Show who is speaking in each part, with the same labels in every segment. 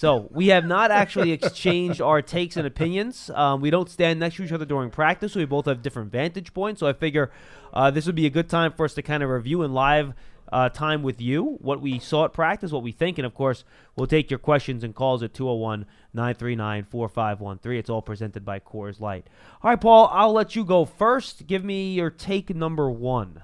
Speaker 1: So we have not actually exchanged our takes and opinions. Um, we don't stand next to each other during practice, so we both have different vantage points. So I figure uh, this would be a good time for us to kind of review in live uh, time with you what we saw at practice, what we think, and of course, we'll take your questions and calls at 201 939 4513. It's all presented by Coors Light. All right, Paul, I'll let you go first. Give me your take number one.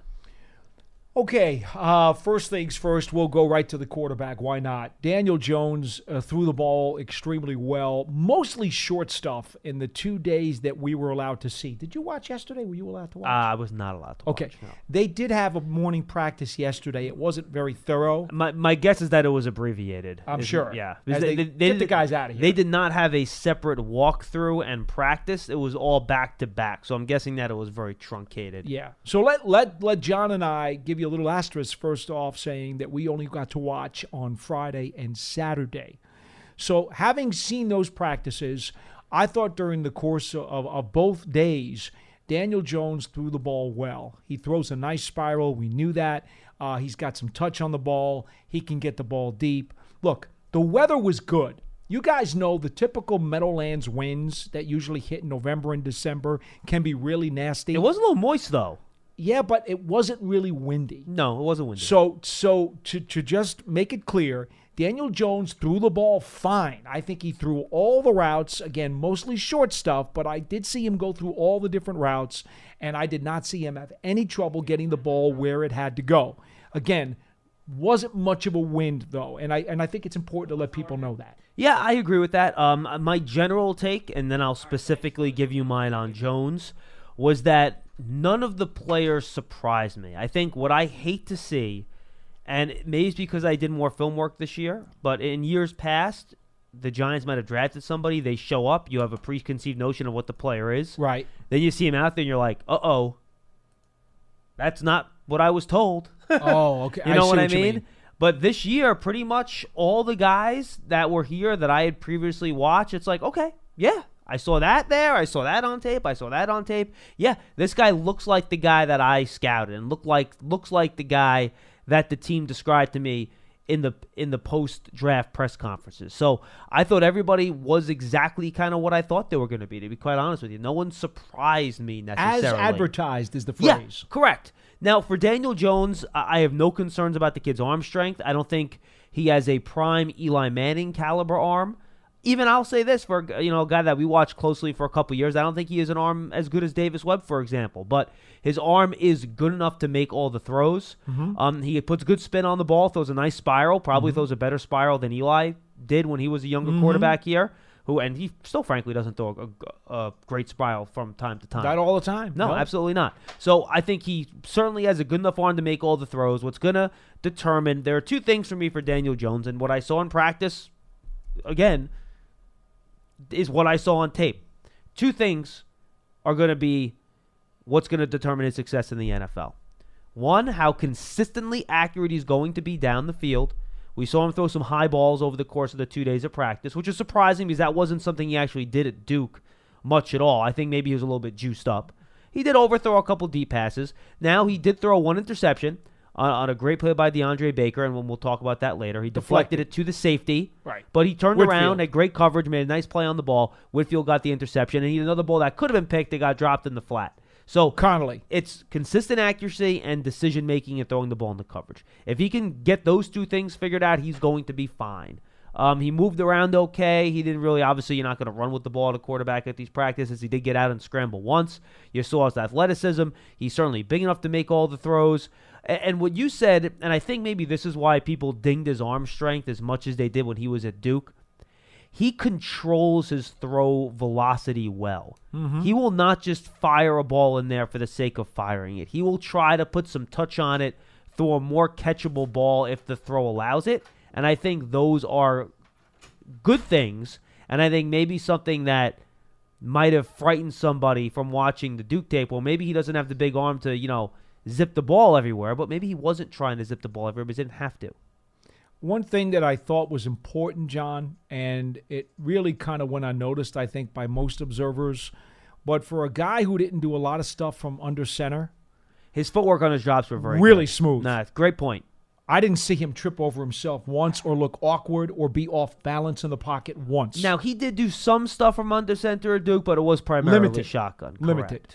Speaker 2: Okay, uh, first things first, we'll go right to the quarterback. Why not? Daniel Jones uh, threw the ball extremely well, mostly short stuff in the two days that we were allowed to see. Did you watch yesterday? Were you allowed to watch?
Speaker 1: Uh, I was not allowed to
Speaker 2: okay.
Speaker 1: watch. no.
Speaker 2: They did have a morning practice yesterday. It wasn't very thorough.
Speaker 1: My, my guess is that it was abbreviated.
Speaker 2: I'm sure.
Speaker 1: Yeah.
Speaker 2: As
Speaker 1: Because
Speaker 2: they get the
Speaker 1: did-
Speaker 2: guys out of here.
Speaker 1: They did not have a separate walkthrough and practice. It was all back to back. So I'm guessing that it was very truncated.
Speaker 2: Yeah. So let let let John and I give you a little asterisk first off, saying that we only got to watch on Friday and Saturday. So having seen those practices, I thought during the course of, of both days, Daniel Jones threw the ball well. He throws a nice spiral. We knew that. Uh, he's got some touch on the ball. He can get the ball deep. Look, the weather was good. You guys know the typical Meadowlands winds that usually hit in November and December can be really nasty.
Speaker 1: It was a little moist though.
Speaker 2: Yeah, but it wasn't really windy.
Speaker 1: No, it wasn't windy.
Speaker 2: So, so to to just make it clear, Daniel Jones threw the ball fine. I think he threw all the routes again, mostly short stuff, but I did see him go through all the different routes, and I did not see him have any trouble getting the ball where it had to go. Again, wasn't much of a wind though, and I and I think it's important to let people know that.
Speaker 1: Yeah, I agree with that. Um, my general take, and then I'll specifically give you mine on Jones, was that none of the players surprised me. I think what I hate to see, and maybe it's because I did more film work this year, but in years past, the Giants might have drafted somebody. They show up, you have a preconceived notion of what the player is.
Speaker 2: Right.
Speaker 1: Then you see him out there, and you're like, uh oh, that's not what I was told.
Speaker 2: Oh, okay.
Speaker 1: You know
Speaker 2: see
Speaker 1: what I
Speaker 2: you
Speaker 1: mean? But this year, pretty much all the guys that were here that I had previously watched, it's like, okay, yeah, I saw that there. I saw that on tape. I saw that on tape. Yeah, this guy looks like the guy that I scouted and look like looks like the guy that the team described to me in the in the post draft press conferences. So I thought everybody was exactly kind of what I thought they were going to be. To be quite honest with you, no one surprised me necessarily.
Speaker 2: As advertised is the phrase.
Speaker 1: Yeah, correct. Now for Daniel Jones, I have no concerns about the kid's arm strength. I don't think he has a prime Eli Manning caliber arm. Even I'll say this for you know a guy that we watched closely for a couple years. I don't think he has an arm as good as Davis Webb, for example, but his arm is good enough to make all the throws. Mm-hmm. Um, he puts good spin on the ball, throws a nice spiral. Probably mm-hmm. throws a better spiral than Eli did when he was a younger mm-hmm. quarterback here. Who and he still frankly doesn't throw a, a great spiral from time to time.
Speaker 2: Not all the time.
Speaker 1: No, absolutely not. So I think he certainly has a good enough arm to make all the throws. What's going to determine there are two things for me for Daniel Jones, and what I saw in practice, again, is what I saw on tape. Two things are going to be what's going to determine his success in the NFL. One, how consistently accurate he's going to be down the field. We saw him throw some high balls over the course of the two days of practice, which is surprising because that wasn't something he actually did at Duke much at all. I think maybe he was a little bit juiced up. He did overthrow a couple deep passes. Now he did throw one interception on, on a great play by DeAndre Baker, and we'll talk about that later. He deflected,
Speaker 2: Deflected.
Speaker 1: it to the safety,
Speaker 2: Right.
Speaker 1: But he turned
Speaker 2: Whitfield.
Speaker 1: around, had great coverage, made a nice play on the ball. Whitfield got the interception, and he had another ball that could have been picked that got dropped in the flat. So
Speaker 2: Connelly.
Speaker 1: it's consistent accuracy and decision making and throwing the ball in the coverage. If he can get those two things figured out, he's going to be fine. Um, he moved around okay. He didn't really, obviously, you're not going to run with the ball at a quarterback at these practices. He did get out and scramble once. You saw his athleticism. He's certainly big enough to make all the throws. And what you said, and I think maybe this is why people dinged his arm strength as much as they did when he was at Duke he controls his throw velocity well. Mm-hmm. He will not just fire a ball in there for the sake of firing it. He will try to put some touch on it, throw a more catchable ball if the throw allows it. And I think those are good things. And I think maybe something that might have frightened somebody from watching the Duke tape. Well, maybe he doesn't have the big arm to, you know, zip the ball everywhere, but maybe he wasn't trying to zip the ball everywhere, but he didn't have to.
Speaker 2: One thing that I thought was important, John, and it really kind of went unnoticed, I think, by most observers, but for a guy who didn't do a lot of stuff from under center,
Speaker 1: His footwork on his drops were very
Speaker 2: Really
Speaker 1: good.
Speaker 2: smooth.
Speaker 1: Nah, great point.
Speaker 2: I didn't see him trip over himself once or look awkward or be off balance in the pocket once.
Speaker 1: Now he did do some stuff from under center at Duke, but it was primarily
Speaker 2: Limited.
Speaker 1: shotgun.
Speaker 2: limited.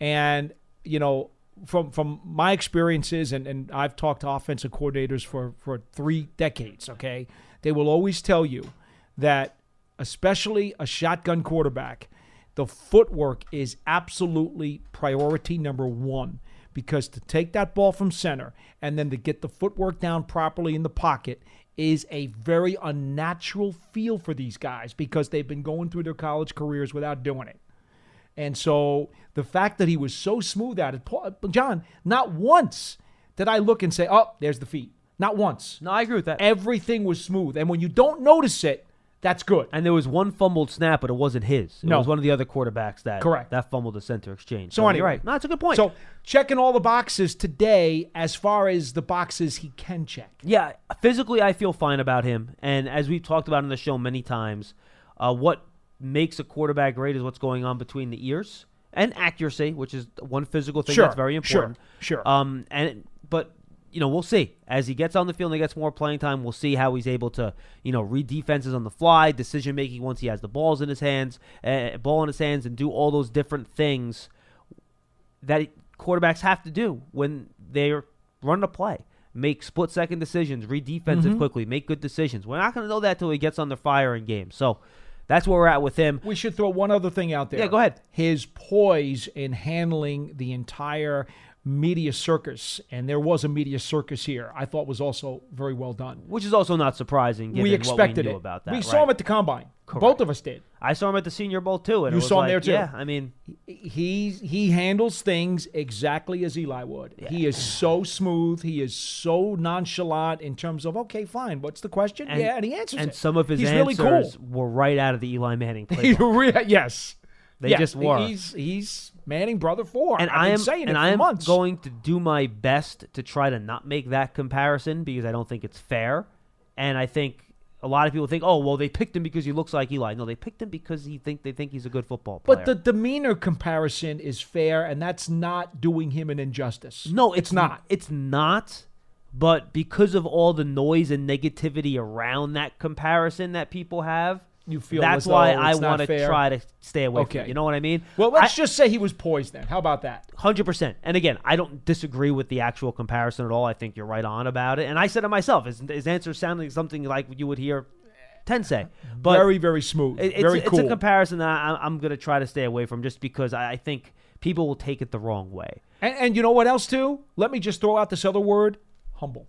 Speaker 2: And you know, from from my experiences, and, and I've talked to offensive coordinators for for three decades. Okay, they will always tell you that, especially a shotgun quarterback, the footwork is absolutely priority number one. Because to take that ball from center and then to get the footwork down properly in the pocket is a very unnatural feel for these guys because they've been going through their college careers without doing it. And so the fact that he was so smooth at it, Paul, John, not once did I look and say, "Oh, there's the feet." Not once.
Speaker 1: No, I agree with that.
Speaker 2: Everything was smooth, and when you don't notice it, that's good.
Speaker 1: And there was one fumbled snap, but it wasn't his. It
Speaker 2: No.
Speaker 1: was one of the other quarterbacks that
Speaker 2: Correct.
Speaker 1: that fumbled the center exchange.
Speaker 2: So
Speaker 1: you're
Speaker 2: anyway.
Speaker 1: right. No, that's a good point.
Speaker 2: So checking all the boxes today, as far as the boxes he can check.
Speaker 1: Yeah, physically, I feel fine about him. And as we've talked about in the show many times, uh, what makes a quarterback great is what's going on between the ears and accuracy, which is one physical thing
Speaker 2: Sure,
Speaker 1: that's very
Speaker 2: sure,
Speaker 1: important.
Speaker 2: sure.
Speaker 1: Um, and but you know, we'll see as he gets on the field and he gets more playing time. We'll see how he's able to, you know, read defenses on the fly, decision making once he has the balls in his hands, uh, ball in his hands, and do all those different things that quarterbacks have to do when they're running a play. Make split second decisions, read defensive
Speaker 2: Mm-hmm.
Speaker 1: quickly, make good decisions. We're not going to know that till he gets on the fire in games. So that's where we're at with him.
Speaker 2: We should throw one other thing out there.
Speaker 1: Yeah, go ahead.
Speaker 2: His poise in handling the entire media circus, and there was a media circus here, I thought was also very well done.
Speaker 1: Which is also not surprising given
Speaker 2: we expected
Speaker 1: what we knew
Speaker 2: it.
Speaker 1: about that.
Speaker 2: we
Speaker 1: right?
Speaker 2: saw him at the combine. Both of us did.
Speaker 1: I saw him at the Senior Bowl too. And
Speaker 2: You
Speaker 1: it was
Speaker 2: saw him
Speaker 1: like,
Speaker 2: there, too.
Speaker 1: Yeah, I mean,
Speaker 2: He he handles things exactly as Eli would. He is so smooth. He is so nonchalant in terms of okay, fine. What's the question?
Speaker 1: And-
Speaker 2: yeah, and he answers
Speaker 1: and
Speaker 2: it.
Speaker 1: some of his
Speaker 2: He's
Speaker 1: answers
Speaker 2: really cool.
Speaker 1: were right out of the Eli Manning playbook.
Speaker 2: yes,
Speaker 1: They
Speaker 2: Yes,
Speaker 1: just were.
Speaker 2: He's he's Manning brother four.
Speaker 1: and
Speaker 2: I've
Speaker 1: I
Speaker 2: been
Speaker 1: am
Speaker 2: saying it
Speaker 1: and
Speaker 2: for
Speaker 1: I am
Speaker 2: months.
Speaker 1: going to do my best to try to not make that comparison because I don't think it's fair. And I think a lot of people think, oh, well, they picked him because he looks like Eli. No, they picked him because he think they think he's a good football player.
Speaker 2: But the demeanor comparison is fair, and that's not doing him an injustice.
Speaker 1: no,
Speaker 2: it's not.
Speaker 1: It's not. But because of all the noise and negativity around that comparison that people have,
Speaker 2: You feel
Speaker 1: that's why I want to try to stay away from it. You know what I mean?
Speaker 2: Well, let's
Speaker 1: I-
Speaker 2: just say he was poised then. How about that?
Speaker 1: Hundred percent. And again, I don't disagree with the actual comparison at all. I think you're right on about it. And I said it myself. His, his answer sounded like something like you would hear Ten say. But
Speaker 2: very, very smooth.
Speaker 1: it- it's,
Speaker 2: very
Speaker 1: it's
Speaker 2: cool.
Speaker 1: a comparison that I, I'm going to try to stay away from, just because I, I think people will take it the wrong way.
Speaker 2: and, and you know what else, too? Let me just throw out this other word humble.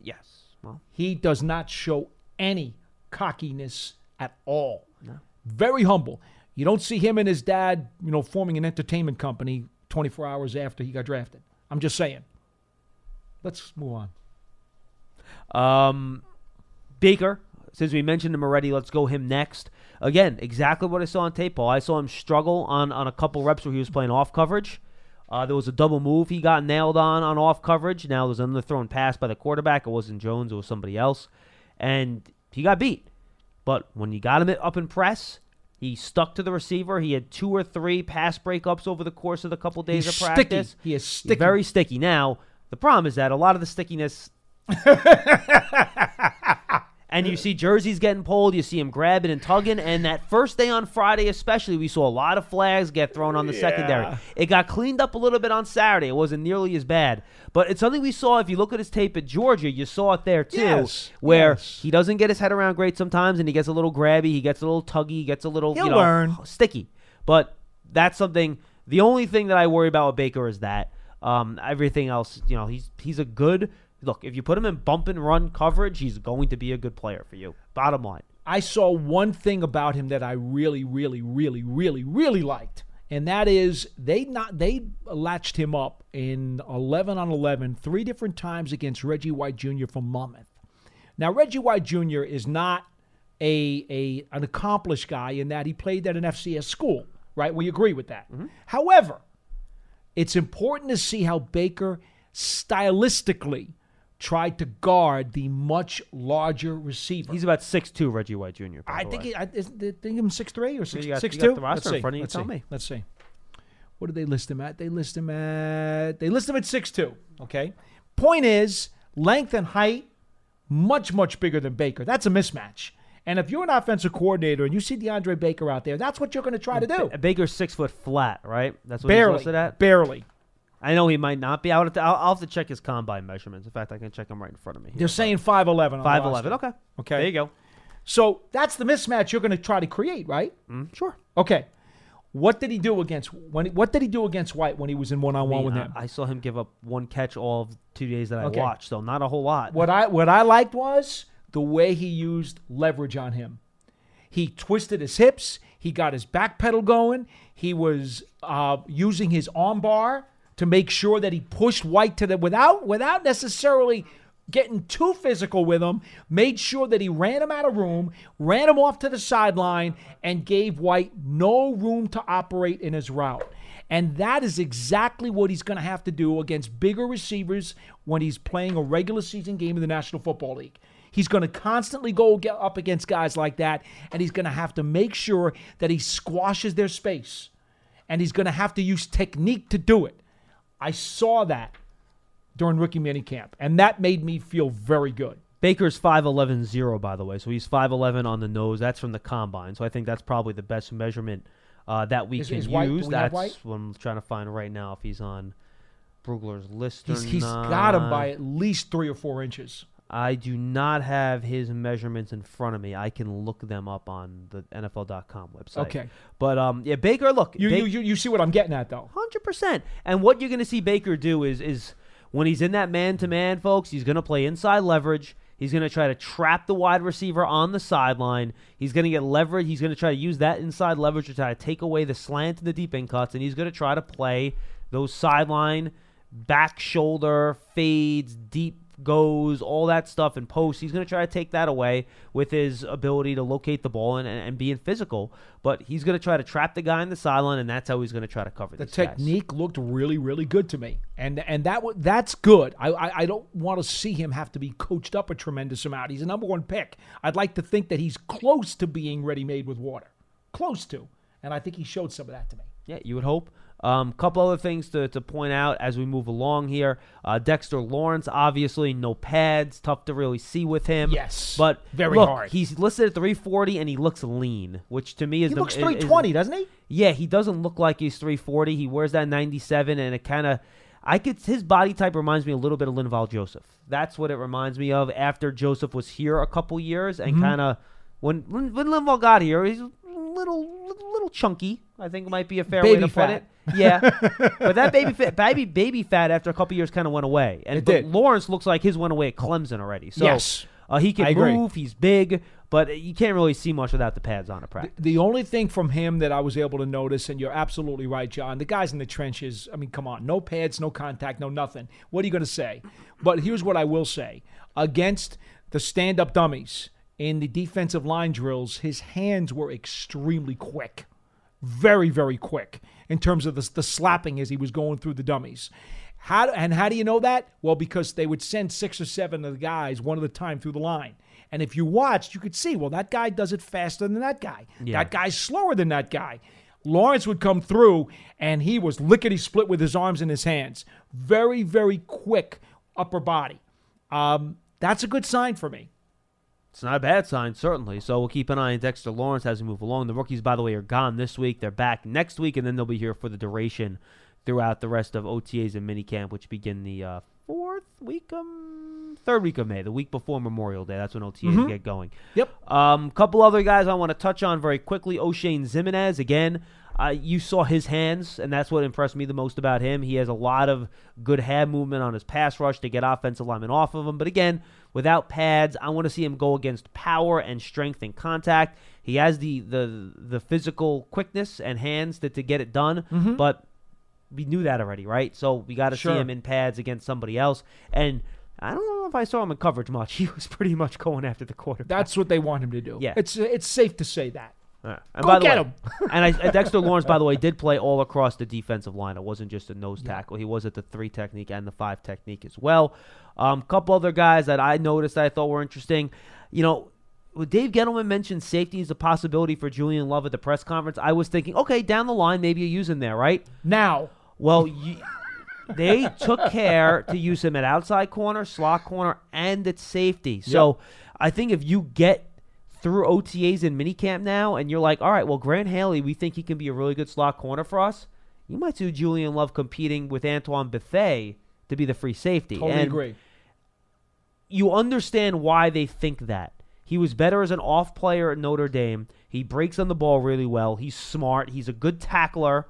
Speaker 1: Yes. Well,
Speaker 2: He does not show any cockiness at all. No. Very humble. You don't see him and his dad, you know, forming an entertainment company 24 hours after he got drafted. I'm just saying. Let's move on.
Speaker 1: Um, Baker, since we mentioned him already, let's go him next. Again, exactly what I saw on tape, Paul. I saw him struggle on, on a couple reps where he was playing off coverage. Uh, there was a double move he got nailed on on off coverage. Now there's another thrown pass by the quarterback. It wasn't Jones, it was somebody else. And he got beat. But when you got him up in press, he stuck to the receiver. He had two or three pass breakups over the course of the couple days
Speaker 2: He's
Speaker 1: of practice.
Speaker 2: sticky. He is sticky.
Speaker 1: Very sticky. Now, the problem is that a lot of the stickiness. and you see jerseys getting pulled, you see him grabbing and tugging. And that first day on Friday, especially, we saw a lot of flags get thrown on the secondary. It got cleaned up a little bit on Saturday. It wasn't nearly as bad. But it's something we saw. If you look at his tape at Georgia, you saw it there too,
Speaker 2: Yes,
Speaker 1: where
Speaker 2: yes.
Speaker 1: he doesn't get his head around great sometimes, and he gets a little grabby, he gets a little tuggy, he gets a little
Speaker 2: He'll
Speaker 1: you know,
Speaker 2: learn.
Speaker 1: sticky. But that's something. The only thing that I worry about with Baker is that. Um, everything else, you know, he's he's a good look. If you put him in bump and run coverage, he's going to be a good player for you. Bottom line.
Speaker 2: I saw one thing about him that I really, really, really, really, really liked, and that is they not they latched him up in 11 on 11 three different times against Reggie White Jr. from Monmouth. Now Reggie White Jr. is not a a an accomplished guy in that he played at an FCS school, right? We agree with that. Mm-hmm. However, it's important to see how Baker stylistically tried to guard the much larger receiver.
Speaker 1: He's about six two, Reggie White Jr.
Speaker 2: I think he, I, is, they think him six three or six
Speaker 1: you got-
Speaker 2: six
Speaker 1: you got the roster
Speaker 2: Let's
Speaker 1: in
Speaker 2: see.
Speaker 1: front of you,
Speaker 2: Let's
Speaker 1: tell
Speaker 2: see.
Speaker 1: me.
Speaker 2: Let's see. What did they list him at? They list him at they list him at six two. Okay. Point is, length and height, much, much bigger than Baker. That's a mismatch. And if you're an offensive coordinator and you see DeAndre Baker out there, that's what you're going to try to do.
Speaker 1: Baker's six foot flat, right? That's what he's listed at.
Speaker 2: Barely.
Speaker 1: I know he might not be. I'll have, to, I'll, I'll have to check his combine measurements. In fact, I can check them right in front of me.
Speaker 2: They're saying 5'11. 5'11. the
Speaker 1: five
Speaker 2: roster.
Speaker 1: eleven. Okay.
Speaker 2: Okay.
Speaker 1: There you go.
Speaker 2: So that's the mismatch you're going to try to create, right?
Speaker 1: Mm, sure.
Speaker 2: Okay. What did he do against when? What did he do against White when he was in one on one with him?
Speaker 1: I saw him give up one catch all of two days that I
Speaker 2: Okay.
Speaker 1: watched, so not a whole lot.
Speaker 2: What I what I liked was the way he used leverage on him. He twisted his hips. He got his back pedal going. He was uh, using his arm bar to make sure that he pushed White to the without without necessarily getting too physical with him. Made sure that he ran him out of room, ran him off to the sideline, and gave White no room to operate in his route. And that is exactly what he's going to have to do against bigger receivers when he's playing a regular season game in the National Football League. He's going to constantly go up against guys like that, and he's going to have to make sure that he squashes their space. And he's going to have to use technique to do it. I saw that during rookie minicamp, and that made me feel very good.
Speaker 1: Baker's 5'11 0, by the way. So he's 5'11 on the nose. That's from the combine. So I think that's probably the best measurement uh, that we
Speaker 2: Is-
Speaker 1: can
Speaker 2: is White-
Speaker 1: use.
Speaker 2: we
Speaker 1: That's what I'm trying to find right now if he's on Brugler's list or
Speaker 2: He's, he's got him by at least three or four inches.
Speaker 1: I do not have his measurements in front of me. I can look them up on the NFL.com website.
Speaker 2: Okay.
Speaker 1: But um, yeah, Baker, look.
Speaker 2: You, you, you see what I'm getting at, though.
Speaker 1: Hundred percent. And what you're going to see Baker do is is when he's in that man to man, folks, he's going to play inside leverage. He's going to try to trap the wide receiver on the sideline. He's going to get leverage. He's going to try to use that inside leverage to try to take away the slant and the deep end cuts, and he's going to try to play those sideline back shoulder fades, deep goes, all that stuff in post. He's going to try to take that away with his ability to locate the ball and, and, and being physical. But he's going to try to trap the guy in the sideline, and that's how he's going to try to cover
Speaker 2: The
Speaker 1: these guys.
Speaker 2: technique looked really, really good to me, and and that wa- that's good. I, I I don't want to see him have to be coached up a tremendous amount. He's a number one pick. I'd like to think that he's close to being ready made with water, close to, and I think he showed some of that to me.
Speaker 1: Yeah, you would hope. A um, couple other things to, to point out as we move along here. Uh, Dexter Lawrence, obviously, no pads, tough to really see with him.
Speaker 2: Yes,
Speaker 1: but
Speaker 2: very
Speaker 1: look,
Speaker 2: hard.
Speaker 1: He's listed at 340 and he looks lean, which to me is
Speaker 2: He
Speaker 1: the,
Speaker 2: looks
Speaker 1: is- is-
Speaker 2: 320, doesn't he?
Speaker 1: yeah, he doesn't look like he's 340. He wears that 97, and it kind of, I could, his body type reminds me a little bit of Linval Joseph. That's what it reminds me of after Joseph was here a couple years,
Speaker 2: Mm-hmm.
Speaker 1: and kind of when when when Linval got here, he's a little little chunky. I think it might be a fair way
Speaker 2: Baby
Speaker 1: to put
Speaker 2: fat.
Speaker 1: it. Yeah, but that baby fat, baby baby fat after a couple years kind of went away, and
Speaker 2: It
Speaker 1: but
Speaker 2: did.
Speaker 1: Lawrence looks like his went away at Clemson already. So
Speaker 2: Yes.
Speaker 1: uh, he can
Speaker 2: I agree.
Speaker 1: move. He's big, but you can't really see much without the pads on a practice.
Speaker 2: The only thing from him that I was able to notice, and you're absolutely right, John, the guys in the trenches, I mean, come on, no pads, no contact, no nothing. What are you going to say? But here's what I will say against the stand up dummies in the defensive line drills, his hands were extremely quick. Very, very quick in terms of the, the slapping as he was going through the dummies. How, and how do you know that? Well, because they would send six or seven of the guys one at a time through the line. And if you watched, you could see, well, that guy does it faster than that guy.
Speaker 1: Yeah.
Speaker 2: That guy's slower than that guy. Lawrence would come through and he was lickety split with his arms in his hands. Very, very quick upper body. Um, that's a good sign for me.
Speaker 1: It's not a bad sign, certainly. So we'll keep an eye on Dexter Lawrence as we move along. The rookies, by the way, are gone this week. They're back next week, and then they'll be here for the duration throughout the rest of OTAs and minicamp, which begin the uh, fourth week, um, third week of May, the week before Memorial Day. That's when OTAs get going.
Speaker 2: Yep.
Speaker 1: Um, couple other guys I want to touch on very quickly. Oshane Ximines again. Uh, you saw his hands, and that's what impressed me the most about him. He has a lot of good hand movement on his pass rush to get offensive linemen off of him. But again, without pads, I want to see him go against power and strength and contact. He has the the the physical quickness and hands to, to get it done, mm-hmm. but we knew that already, right? So we got to
Speaker 2: Sure.
Speaker 1: see him in pads against somebody else. And I don't know if I saw him in coverage much. He was pretty much going after the quarterback.
Speaker 2: That's what they want him to do.
Speaker 1: Yeah.
Speaker 2: It's it's safe to say that.
Speaker 1: Yeah. And
Speaker 2: Go
Speaker 1: by the
Speaker 2: get
Speaker 1: way,
Speaker 2: him.
Speaker 1: and I, Dexter Lawrence, by the way, did play all across the defensive line. It wasn't just a nose tackle. He was at the three technique and the five technique as well. A um, couple other guys that I noticed that I thought were interesting. You know, when Dave Gettleman mentioned safety is a possibility for Julian Love at the press conference. I was thinking, okay, down the line, maybe you use him there, right?
Speaker 2: Now,
Speaker 1: Well, you, they took care to use him at outside corner, slot corner, and at safety. So I think if you get through OTAs and minicamp now, and you're like, all right, well, Grant Haley, we think he can be a really good slot corner for us. You might see Julian Love competing with Antoine Bethea to be the free safety.
Speaker 2: Totally
Speaker 1: and
Speaker 2: agree.
Speaker 1: you understand why they think that. He was better as an off player at Notre Dame. He breaks on the ball really well. He's smart. He's a good tackler.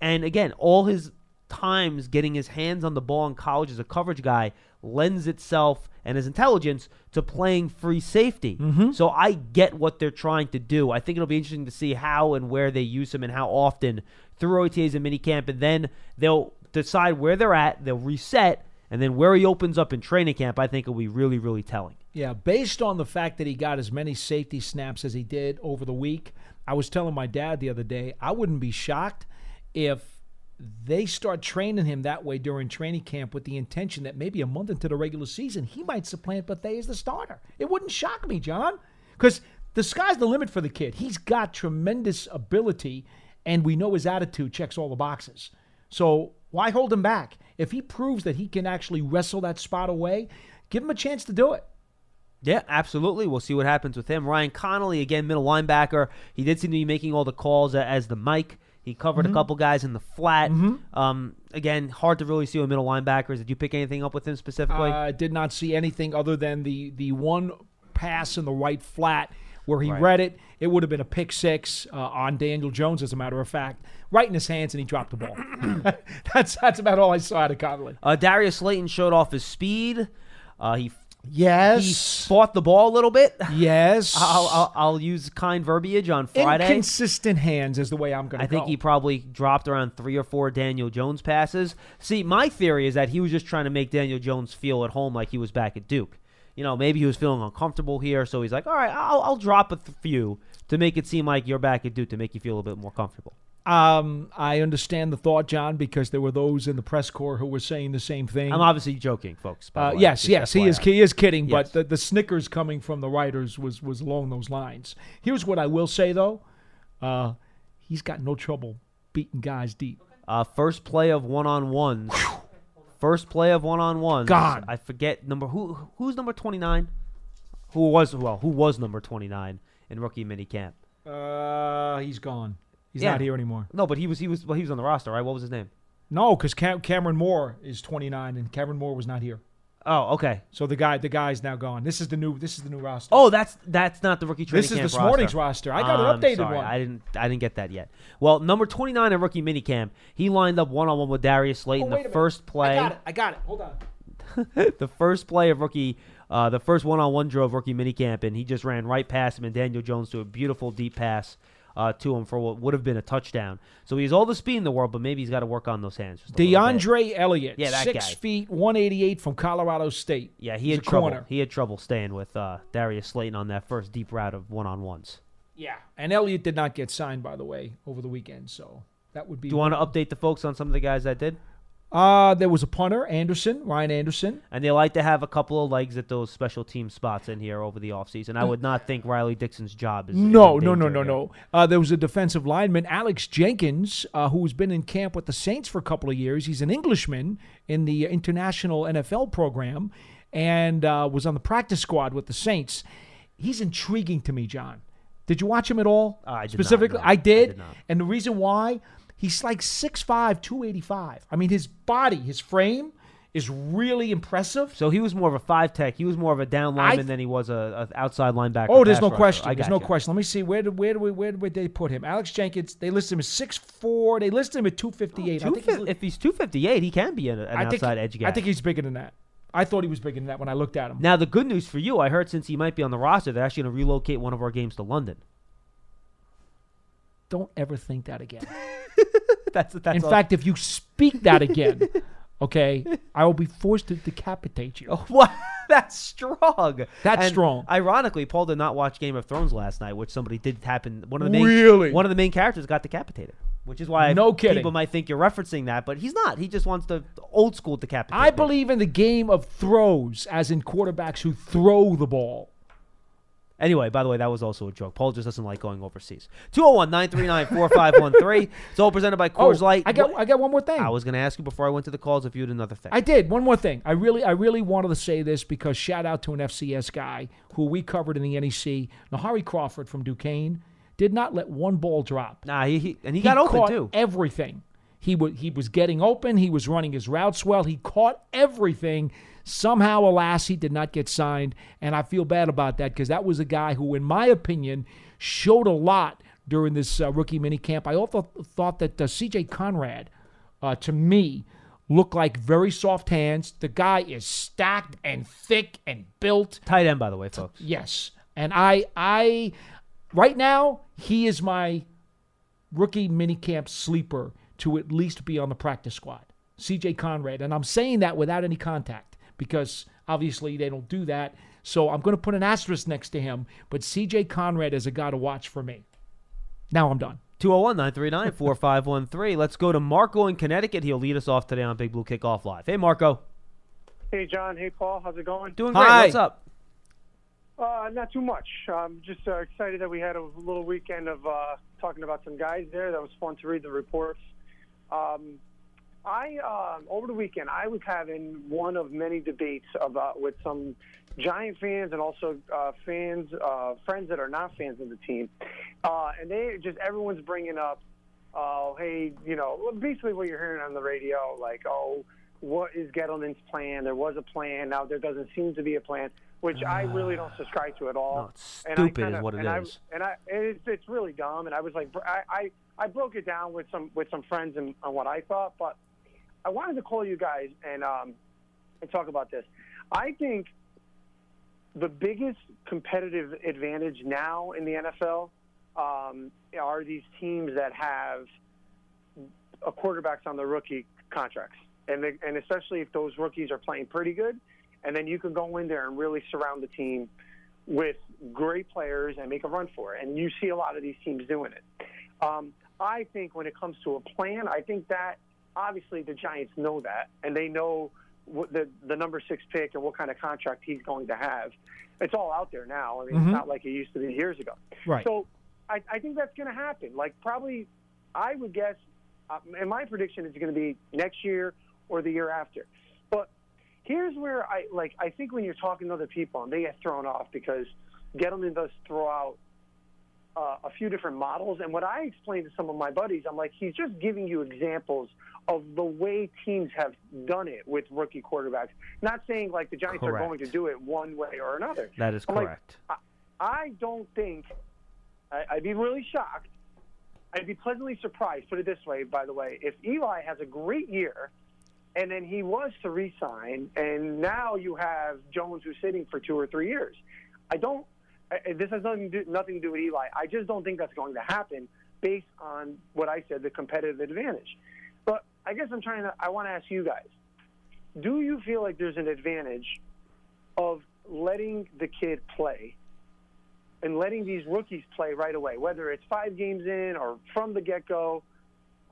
Speaker 1: And again, all his times getting his hands on the ball in college as a coverage guy lends itself and his intelligence to playing free safety. Mm-hmm. So I get what they're trying to do. I think it'll be interesting to see how and where they use him and how often through OTAs and minicamp. And then they'll decide where they're at. They'll reset. And then where he opens up in training camp, I think it'll be really, really telling.
Speaker 2: Yeah, based on the fact that he got as many safety snaps as he did over the week, I was telling my dad the other day, I wouldn't be shocked if they start training him that way during training camp with the intention that maybe a month into the regular season, he might supplant Bethea as the starter. It wouldn't shock me, John, because the sky's the limit for the kid. He's got tremendous ability, and we know his attitude checks all the boxes. So why hold him back? If he proves that he can actually wrestle that spot away, give him a chance to do it.
Speaker 1: Yeah, absolutely. We'll see what happens with him. Ryan Connelly, again, middle linebacker. He did seem to be making all the calls as the Mike. He covered
Speaker 2: Mm-hmm.
Speaker 1: a couple guys in the flat. Um, again, hard to really see with middle linebackers. Did you pick anything up with him specifically?
Speaker 2: I did not see anything other than the the one pass in the right flat where he
Speaker 1: Right.
Speaker 2: read it. It would have been a pick six uh, on Daniel Jones, as a matter of fact, right in his hands, and he dropped the ball. that's that's about all I saw out of Connelly.
Speaker 1: Uh, Darius Slayton showed off his speed. Uh, he he
Speaker 2: Yes,
Speaker 1: fought the ball a little bit.
Speaker 2: yes.
Speaker 1: I'll, I'll, I'll use kind verbiage on Friday.
Speaker 2: Inconsistent hands is the way I'm going to
Speaker 1: I think he probably dropped around three or four Daniel Jones passes. See, my theory is that he was just trying to make Daniel Jones feel at home like he was back at Duke. You know, maybe he was feeling uncomfortable here, so he's like, all right, I'll, I'll drop a few to make it seem like you're back at Duke to make you feel a little bit more comfortable.
Speaker 2: Um, I understand the thought, John, because there were those in the press corps who were saying the same thing.
Speaker 1: I'm obviously joking, folks.
Speaker 2: Uh,
Speaker 1: way,
Speaker 2: yes, yes, he is. He is kidding,
Speaker 1: Yes.
Speaker 2: but the, the snickers coming from the writers was was along those lines. Here's what I will say though, uh, he's got no trouble beating guys deep.
Speaker 1: Uh, first play of one on ones. First play of one on ones.
Speaker 2: God,
Speaker 1: I forget number who who's number twenty nine. Who was well? Who was number twenty nine in rookie minicamp?
Speaker 2: Uh, he's gone. He's
Speaker 1: Yeah.
Speaker 2: not here anymore.
Speaker 1: No, but he was he was well, he was on the roster, right? What was his name?
Speaker 2: No, because Cam- Cameron Moore is 29, and Cameron Moore was not here.
Speaker 1: Oh, okay.
Speaker 2: So the guy, the guy's now gone. This is the new. This is the new roster.
Speaker 1: Oh, that's that's not the rookie training
Speaker 2: this is this
Speaker 1: roster.
Speaker 2: morning's roster. I got
Speaker 1: I'm
Speaker 2: an updated
Speaker 1: sorry,
Speaker 2: one.
Speaker 1: I didn't I didn't get that yet. Well, number 29 in rookie minicamp, he lined up one on one with Darius
Speaker 2: Oh,
Speaker 1: Slayton
Speaker 2: a
Speaker 1: the first play.
Speaker 2: I got it. I got it. Hold on.
Speaker 1: the first play of rookie, uh, the first one-on-one drill of rookie minicamp, and he just ran right past him and Daniel Jones to a beautiful deep pass uh, to him for what would have been a touchdown. So he has all the speed in the world, but maybe he's got to work on those hands. just a little bit.
Speaker 2: DeAndre Elliott,
Speaker 1: Yeah, that
Speaker 2: six
Speaker 1: guy.
Speaker 2: feet, 188 from Colorado State.
Speaker 1: Yeah, he
Speaker 2: He's
Speaker 1: had trouble.
Speaker 2: corner.
Speaker 1: He had trouble staying with uh, Darius Slayton on that first deep route of one-on-ones.
Speaker 2: Yeah, and Elliott did not get signed, by the way, over the weekend. So that would be.
Speaker 1: Do you want to update the folks on some of the guys that did?
Speaker 2: Uh, there was a punter, Anderson, Ryan Anderson.
Speaker 1: And they like to have a couple of legs at those special team spots in here over the offseason. I would not think Riley Dixon's job is.
Speaker 2: No, no, no, no,
Speaker 1: here.
Speaker 2: no. Uh, there was a defensive lineman, Alex Jenkins, uh, who's been in camp with the Saints for a couple of years. He's an Englishman in the international NFL program and uh, was on the practice squad with the Saints. He's intriguing to me, John. Did you watch him at all?
Speaker 1: Uh, I did not,
Speaker 2: Specifically,
Speaker 1: no.
Speaker 2: I,
Speaker 1: I
Speaker 2: did.
Speaker 1: did not.
Speaker 2: And the reason why, he's like 6'5", 285. I mean, his body, his frame is really impressive.
Speaker 1: So he was more of a five tech. He was more of a down
Speaker 2: I-
Speaker 1: lineman than he was a, a outside linebacker.
Speaker 2: Oh, there's no
Speaker 1: rusher.
Speaker 2: question. There's no
Speaker 1: you.
Speaker 2: question. Let me see. Where did where do we where did they put him? Alex Jenkins. They listed him as six four. They listed him at two fifty eight. I
Speaker 1: Two
Speaker 2: think
Speaker 1: fif-
Speaker 2: he's,
Speaker 1: if he's two fifty eight, he can be an, an
Speaker 2: think-
Speaker 1: outside edge guy.
Speaker 2: I think he's bigger than that. I thought he was bigger than that when I looked at him.
Speaker 1: now the good news for you, I heard since he might be on the roster, they're actually going to relocate one of our games to London.
Speaker 2: Don't ever think that again.
Speaker 1: that's that's
Speaker 2: In
Speaker 1: all-
Speaker 2: fact, if you speak that again, okay, I will be forced to decapitate you.
Speaker 1: Oh, what? That's strong.
Speaker 2: That's
Speaker 1: And
Speaker 2: strong.
Speaker 1: Ironically, Paul did not watch Game of Thrones last night, which somebody did happen. One of the main,
Speaker 2: Really?
Speaker 1: one of the main characters got decapitated, which is why
Speaker 2: No kidding.
Speaker 1: people might think you're referencing that, but he's not. He just wants the old school decapitation.
Speaker 2: I believe in the game of throws, as in quarterbacks who throw the ball.
Speaker 1: Anyway, by the way, that was also a joke. Paul just doesn't like going overseas. 201 939 4513. It's all presented by oh, Coors
Speaker 2: oh,
Speaker 1: Light.
Speaker 2: I got I got one more thing.
Speaker 1: I was going to ask you before I went to the calls if you had another thing.
Speaker 2: I did. One more thing. I really, I really wanted to say this because shout out to an FCS guy who we covered in the NEC, Nehari Crawford from Duquesne, did not let one ball drop.
Speaker 1: nah, he, he and he, got open too.
Speaker 2: Everything. He was he was getting open. He was running his routes well. He caught everything. Somehow, alas, he did not get signed, and I feel bad about that because that was a guy who, in my opinion, showed a lot during this uh, rookie mini camp. I also thought that uh, C.J. Conrad, uh, to me, looked like very soft hands. The guy is stacked and thick and built.
Speaker 1: Tight end, by the way, folks.
Speaker 2: Yes, and I, I, right now, he is my rookie minicamp sleeper to at least be on the practice squad. CJ Conrad, and I'm saying that without any contact because obviously they don't do that. So I'm going to put an asterisk next to him, but CJ Conrad is a guy to watch for me. Now I'm done.
Speaker 1: 201 939 4513. Let's go to Marco in Connecticut. He'll lead us off today on Big Blue Kickoff Live. Hey, Marco.
Speaker 3: Hey, John. Hey, Paul. How's it going?
Speaker 1: Doing great.
Speaker 2: Hi.
Speaker 1: What's up?
Speaker 3: Uh, not too much. I'm just uh, excited that we had a little weekend of uh, talking about some guys there. That was fun to read the reports. Um, I um over the weekend I was having one of many debates about with some Giant fans and also uh, fans, uh, friends that are not fans of the team, uh, and they just everyone's bringing up, oh, hey, you know, basically what you're hearing on the radio, like, oh, what is Gettleman's plan? There was a plan. Now there doesn't seem to be a plan, which I really don't subscribe to at all.
Speaker 1: No, it's
Speaker 3: And I
Speaker 1: stupid
Speaker 3: kinda-
Speaker 1: is what it
Speaker 3: and
Speaker 1: is.
Speaker 3: I, and I, it's, it's really dumb. And I was like, I, I, I broke it down with some with some friends and on what I thought, but I wanted to call you guys and um, and talk about this. I think the biggest competitive advantage now in the NFL um, are these teams that have a quarterbacks on the rookie contracts, and they, and especially if those rookies are playing pretty good, and then you can go in there and really surround the team with great players and make a run for it. And you see a lot of these teams doing it. Um, I think when it comes to a plan, I think that obviously the Giants know that, and they know what the the number six pick and what kind of contract he's going to have. It's all out there now. I mean,
Speaker 2: Mhm.
Speaker 3: it's not like it used to be years ago.
Speaker 2: Right.
Speaker 3: So I, I think that's going to happen. Like probably, I would guess, uh, and my prediction is going to be next year or the year after. But here's where I like. I think when you're talking to other people and they get thrown off because Gettleman does throw out uh, a few different models. And what I explained to some of my buddies, I'm like, he's just giving you examples of the way teams have done it with rookie quarterbacks. Not saying like the Giants are going to do it one way or another.
Speaker 1: That is
Speaker 3: I'm like,
Speaker 1: correct.
Speaker 3: I, I don't think I, I'd be really shocked. I'd be pleasantly surprised. Put it this way, by the way, if Eli has a great year, and then he was to resign, and now you have Jones who's sitting for two or three years. I don't. I, this has nothing to, do, nothing to do with Eli. I just don't think that's going to happen based on what I said, the competitive advantage. But I guess I'm trying to. I want to ask you guys: Do you feel like there's an advantage of letting the kid play and letting these rookies play right away, whether it's five games in or from the get go,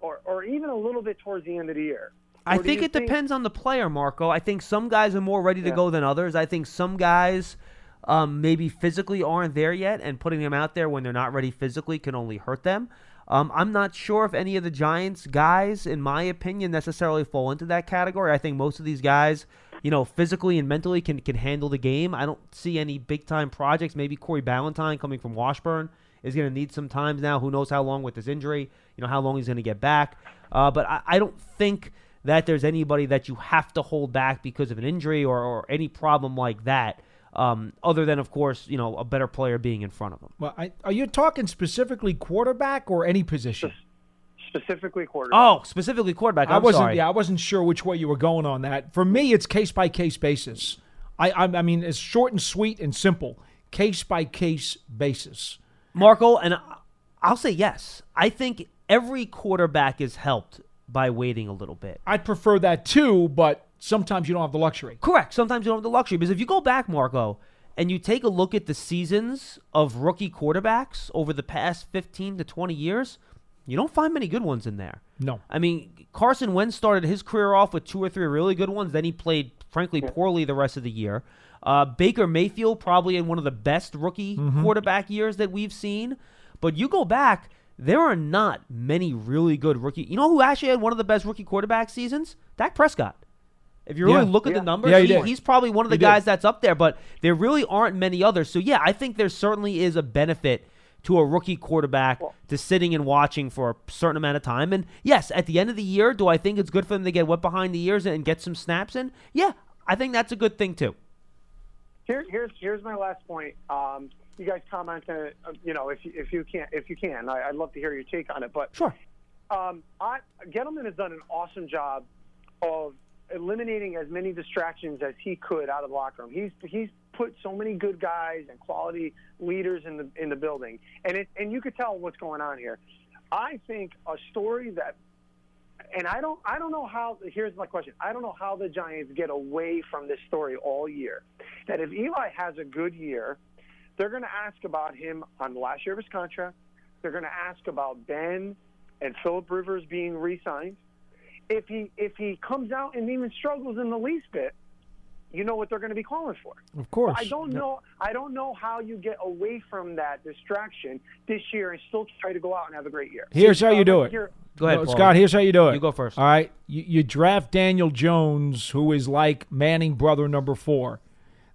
Speaker 3: or or even a little bit towards the end of the year?
Speaker 1: I think it depends on the player, Marco. I think some guys are more ready to
Speaker 3: Yeah.
Speaker 1: go than others. I think some guys um, maybe physically aren't there yet, and putting them out there when they're not ready physically can only hurt them. Um, I'm not sure if any of the Giants guys, in my opinion, necessarily fall into that category. I think most of these guys, you know, physically and mentally can can handle the game. I don't see any big time projects. Maybe Corey Ballentine coming from Washburn is going to need some time now. Who knows how long with this injury? You know how long he's going to get back. Uh, but I, I don't think that there's anybody that you have to hold back because of an injury or, or any problem like that. Um, other than, of course, you know, a better player being in front of him.
Speaker 2: Well, I, are you talking specifically quarterback or any position?
Speaker 3: specifically quarterback.
Speaker 1: Oh, specifically quarterback.
Speaker 2: I
Speaker 1: I'm
Speaker 2: wasn't.
Speaker 1: sorry.
Speaker 2: Yeah, I wasn't sure which way you were going on that. For me, it's case by case basis. I, I, I mean, it's short and sweet and simple. Case by case basis.
Speaker 1: Marco, and I- I'll say yes. I think every quarterback is helped by waiting a little bit.
Speaker 2: I'd prefer that too, but sometimes you don't have the luxury.
Speaker 1: Correct. Sometimes you don't have the luxury because if you go back, Marco, and you take a look at the seasons of rookie quarterbacks over the past 15 to 20 years, you don't find many good ones in there.
Speaker 2: No.
Speaker 1: I mean, Carson Wentz started his career off with two or three really good ones. Then he played, frankly, poorly the rest of the year. Uh, Baker Mayfield probably in one of the best rookie
Speaker 2: Mm-hmm.
Speaker 1: quarterback years that we've seen. But you go back, there are not many really good rookie. You know who actually had one of the best rookie quarterback seasons? Dak Prescott. If you really
Speaker 2: Yeah.
Speaker 1: look at
Speaker 3: Yeah.
Speaker 1: the numbers,
Speaker 2: Yeah, he
Speaker 1: he- he's probably one of the
Speaker 2: He did.
Speaker 1: guys that's up there. But there really aren't many others. So yeah, I think there certainly is a benefit to a rookie quarterback to sitting and watching for a certain amount of time. And yes, at the end of the year, do I think it's good for them to get wet behind the ears and get some snaps in? Yeah, I think that's a good thing too.
Speaker 3: Here, here's here's my last point. Um, you guys comment, uh, you know, if you, if you can, if you can, I, I'd love to hear your take on it. But
Speaker 1: Sure.
Speaker 3: um, I, Gettleman has done an awesome job of eliminating as many distractions as he could out of the locker room. He's he's put so many good guys and quality leaders in the in the building, and it and you could tell what's going on here. I think a story that, and I don't I don't know how. Here's my question. I don't know how the Giants get away from this story all year. That if Eli has a good year, they're going to ask about him on the last year of his contract. They're going to ask about Ben and Philip Rivers being re-signed. If he if he comes out and even struggles in the least bit, you know what they're going to be calling for.
Speaker 2: Of course.
Speaker 3: I don't know. I don't know how you get away from that distraction this year and still try to go out and have a great year.
Speaker 2: Here's how you do it.
Speaker 3: here-
Speaker 1: Go ahead,
Speaker 2: No, Scott, here's how you do it.
Speaker 1: You go first.
Speaker 2: All right. You, you draft Daniel Jones, who is like Manning brother number four.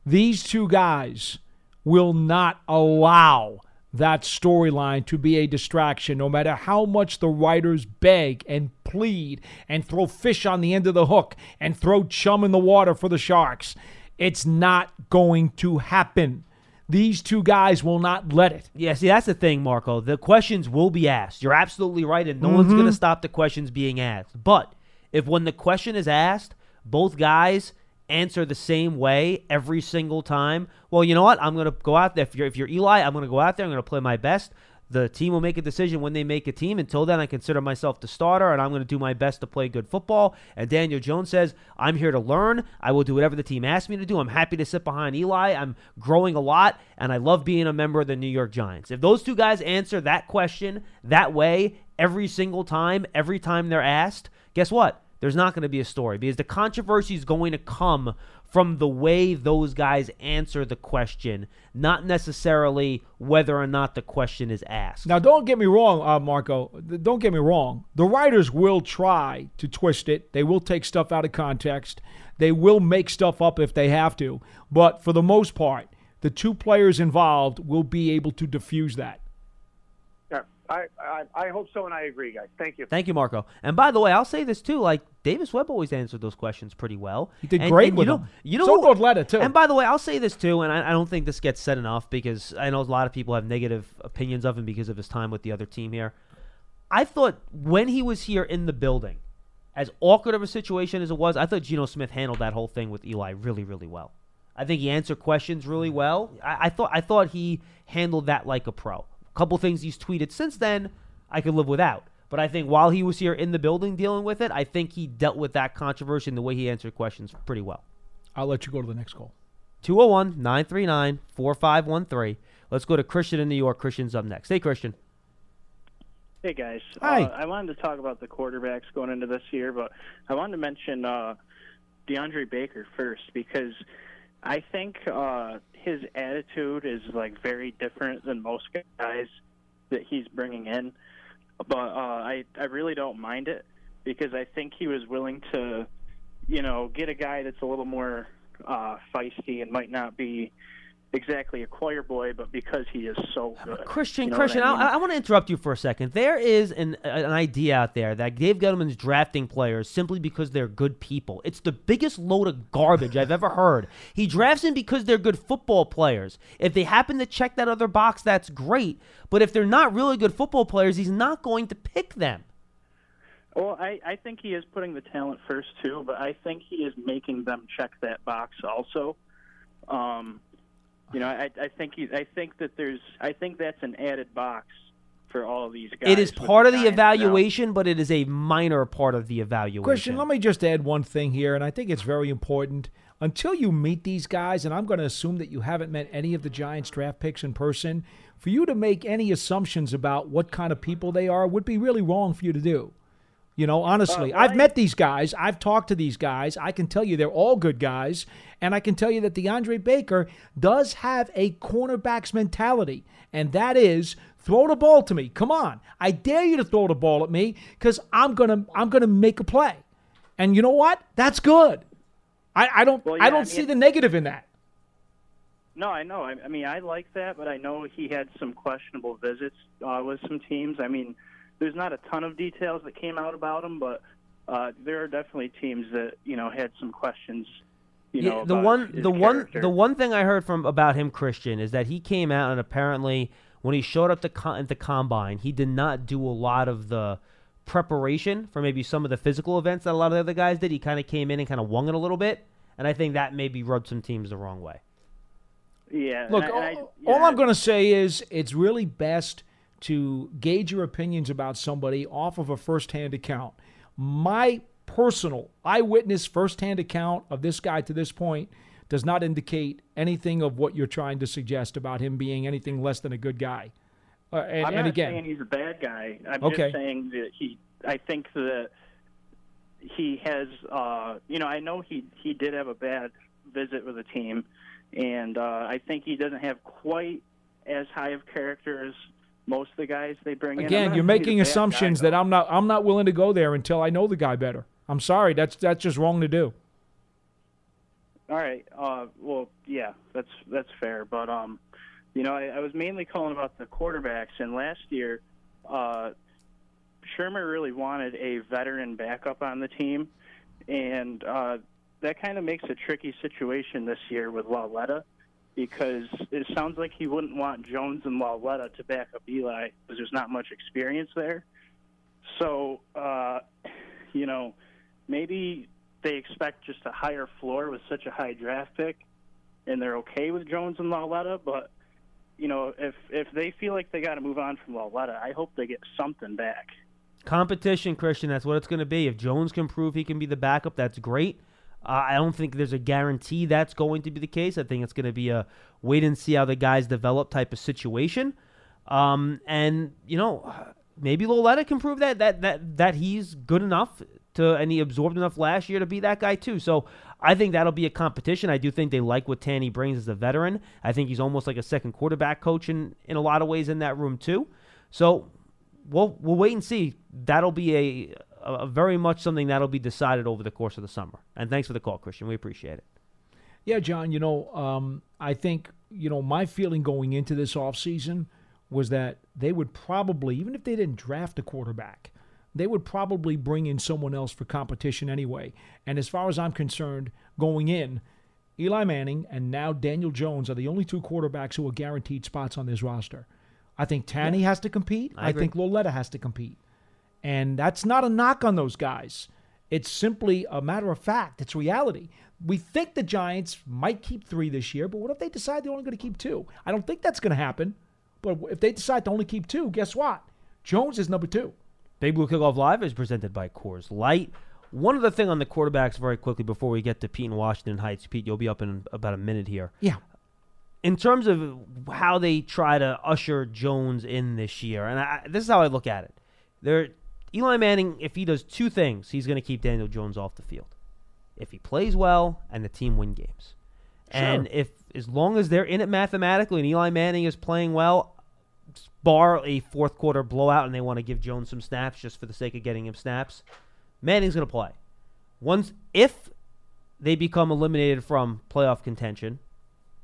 Speaker 2: These two guys will not allow that storyline to be a distraction, no matter how much the writers beg and plead and throw fish on the end of the hook and throw chum in the water for the Sharks. It's not going to happen. These two guys will not let it.
Speaker 1: Yeah, see, that's the thing, Marco. The questions will be asked. You're absolutely right, and no one's
Speaker 2: Mm-hmm.
Speaker 1: going to stop the questions being asked. But if when the question is asked, both guys answer the same way every single time, well, you know what? I'm going to go out there. If you're, if you're Eli, I'm going to go out there. I'm going to play my best. The team will make a decision when they make a team. Until then, I consider myself the starter, and I'm going to do my best to play good football. And Daniel Jones says, I'm here to learn. I will do whatever the team asks me to do. I'm happy to sit behind Eli. I'm growing a lot, and I love being a member of the New York Giants. If those two guys answer that question that way every single time, every time they're asked, guess what? There's not going to be a story because the controversy is going to come from the way those guys answer the question, not necessarily whether or not the question is asked.
Speaker 2: Now, don't get me wrong, uh, Marco. Don't get me wrong. The writers will try to twist it. They will take stuff out of context. They will make stuff up if they have to. But for the most part, the two players involved will be able to diffuse that.
Speaker 3: Yeah, I, I I hope so, and I agree, guys. Thank you.
Speaker 1: Thank you, Marco. And by the way, I'll say this too: like Davis Webb always answered those questions pretty well.
Speaker 2: He did
Speaker 1: And-
Speaker 2: great
Speaker 1: and
Speaker 2: with
Speaker 1: you know,
Speaker 2: them.
Speaker 1: You know,
Speaker 2: So
Speaker 1: who-
Speaker 2: did Letta, too.
Speaker 1: And by the way, I'll say this too, and I, I don't think this gets said enough because I know a lot of people have negative opinions of him because of his time with the other team here. I thought when he was here in the building, as awkward of a situation as it was, I thought Geno Smith handled that whole thing with Eli really, really well. I think he answered questions really well. I, I thought I thought he handled that like a pro. A couple things he's tweeted since then, I could live without. But I think while he was here in the building dealing with it, I think he dealt with that controversy and the way he answered questions pretty well.
Speaker 2: I'll let you go to the next call.
Speaker 1: 201 939 4513. Let's go to Christian in New York. Christian's up next. Hey, Christian.
Speaker 4: Hey guys,
Speaker 2: Hi.
Speaker 4: Uh, I wanted to talk about the quarterbacks going into this year, but I wanted to mention uh, DeAndre Baker first because I think uh, his attitude is like very different than most guys that he's bringing in. But uh, I I really don't mind it because I think he was willing to, you know, get a guy that's a little more uh, feisty and might not be exactly a choir boy, but because he is so good.
Speaker 1: Christian,
Speaker 4: You know
Speaker 1: Christian,
Speaker 4: I
Speaker 1: I. I, want to interrupt you for a second. There is an an idea out there that Dave Gettleman's drafting players simply because they're good people. It's the biggest load of garbage I've ever heard. He drafts them because they're good football players. If they happen to check that other box, that's great. But if they're not really good football players, he's not going to pick them.
Speaker 4: Well, I, I think he is putting the talent first too, but I think he is making them check that box also. Um, you know, I, I think he, I think that there's, I think that's an added box for all of these guys.
Speaker 1: It is
Speaker 4: with
Speaker 1: part of the
Speaker 4: Giants now.
Speaker 1: evaluation, but it is a minor part of the evaluation.
Speaker 2: Christian, let me just add one thing here, and I think it's very important. Until you meet these guys, and I'm going to assume that you haven't met any of the Giants draft picks in person, for you to make any assumptions about what kind of people they are would be really wrong for you to do. You know, honestly,
Speaker 4: Uh,
Speaker 2: I've met these guys. I've talked to these guys. I can tell you they're all good guys. And I can tell you that DeAndre Baker does have a cornerback's mentality. And that is throw the ball to me. Come on. I dare you to throw the ball at me because I'm gonna I'm gonna make a play. And you know what? That's good. I, I don't
Speaker 4: Well,
Speaker 2: I don't
Speaker 4: I
Speaker 2: see the negative in that.
Speaker 4: No, I know. I, I mean, I like that, but I know he had some questionable visits uh, with some teams. I mean, there's not a ton of details that came out about him, but uh, there are definitely teams that you know had some questions. You know,
Speaker 1: the one
Speaker 4: his
Speaker 1: the one the one thing I heard from about him Christian is that he came out and apparently when he showed up to con- at the combine he did not do a lot of the preparation for maybe some of the physical events that a lot of the other guys did. He kind of came in and kind of wung it a little bit, and I think that maybe rubbed some teams the wrong way.
Speaker 4: Yeah. and
Speaker 2: Look,
Speaker 4: I- and I-
Speaker 2: all,
Speaker 4: yeah,
Speaker 2: all I'm going to say is it's really best to gauge your opinions about somebody off of a firsthand account. My personal eyewitness firsthand account of this guy to this point does not indicate anything of what you're trying to suggest about him being anything less than a good guy. Uh, and,
Speaker 4: I'm not
Speaker 2: again,
Speaker 4: saying he's a bad guy. I'm
Speaker 2: Okay.
Speaker 4: just saying that he. I think that he has. Uh, you know, I know he he did have a bad visit with the team, and uh, I think he doesn't have quite as high of character as most of the guys they bring in.
Speaker 2: Again,
Speaker 4: not
Speaker 2: you're
Speaker 4: saying he's a
Speaker 2: making
Speaker 4: bad guy,
Speaker 2: assumptions that I'm not I'm not willing to go there until I know the guy better. I'm sorry, that's that's just wrong to do.
Speaker 4: All right. Uh, well, yeah, that's that's fair. But um, you know, I, I was mainly calling about the quarterbacks, and last year, uh, Shurmur really wanted a veteran backup on the team, and uh, that kind of makes a tricky situation this year with Lauletta, because it sounds like he wouldn't want Jones and Lauletta to back up Eli because there's not much experience there. So, uh, you know, maybe they expect just a higher floor with such a high draft pick, and they're okay with Jones and Lauletta. But you know, if if they feel like they got to move on from Lauletta, I hope they get something back.
Speaker 1: Competition, Christian. That's what it's going to be. If Jones can prove he can be the backup, that's great. Uh, I don't think there's a guarantee that's going to be the case. I think it's going to be a wait and see how the guys develop type of situation. Um, and you know, maybe Lauletta can prove that that that that he's good enough to and he absorbed enough last year to be that guy too. So I think that'll be a competition. I do think they like what Tanney brings as a veteran. I think he's almost like a second quarterback coach in in a lot of ways in that room too. So we'll we'll wait and see. That'll be a, a, very much something that'll be decided over the course of the summer. And thanks for the call, Christian. We appreciate it.
Speaker 2: Yeah, John, you know, um, I think, you know, my feeling going into this offseason was that they would probably, even if they didn't draft a quarterback, they would probably bring in someone else for competition anyway. And as far as I'm concerned, going in, Eli Manning and now Daniel Jones are the only two quarterbacks who are guaranteed spots on this roster. I think Tanney has to compete.
Speaker 1: I
Speaker 2: I, think Lauletta has to compete. And that's not a knock on those guys. It's simply a matter of fact. It's reality. We think the Giants might keep three this year, but what if they decide they're only going to keep two? I don't think that's going to happen. But if they decide to only keep two, guess what? Jones is number two.
Speaker 1: Big Blue Kickoff Live is presented by Coors Light. One other thing on the quarterbacks, very quickly, before we get to Pete in Washington Heights. Pete, you'll be up in about a minute here.
Speaker 2: Yeah.
Speaker 1: in terms of how they try to usher Jones in this year, and I, this is how I look at it. There, Eli Manning, if he does two things, he's going to keep Daniel Jones off the field. If he plays well and the team win games, and if as long as they're in it mathematically and Eli Manning is playing well, bar a fourth quarter blowout, and they want to give Jones some snaps just for the sake of getting him snaps, Manning's going to play. Once if they become eliminated from playoff contention,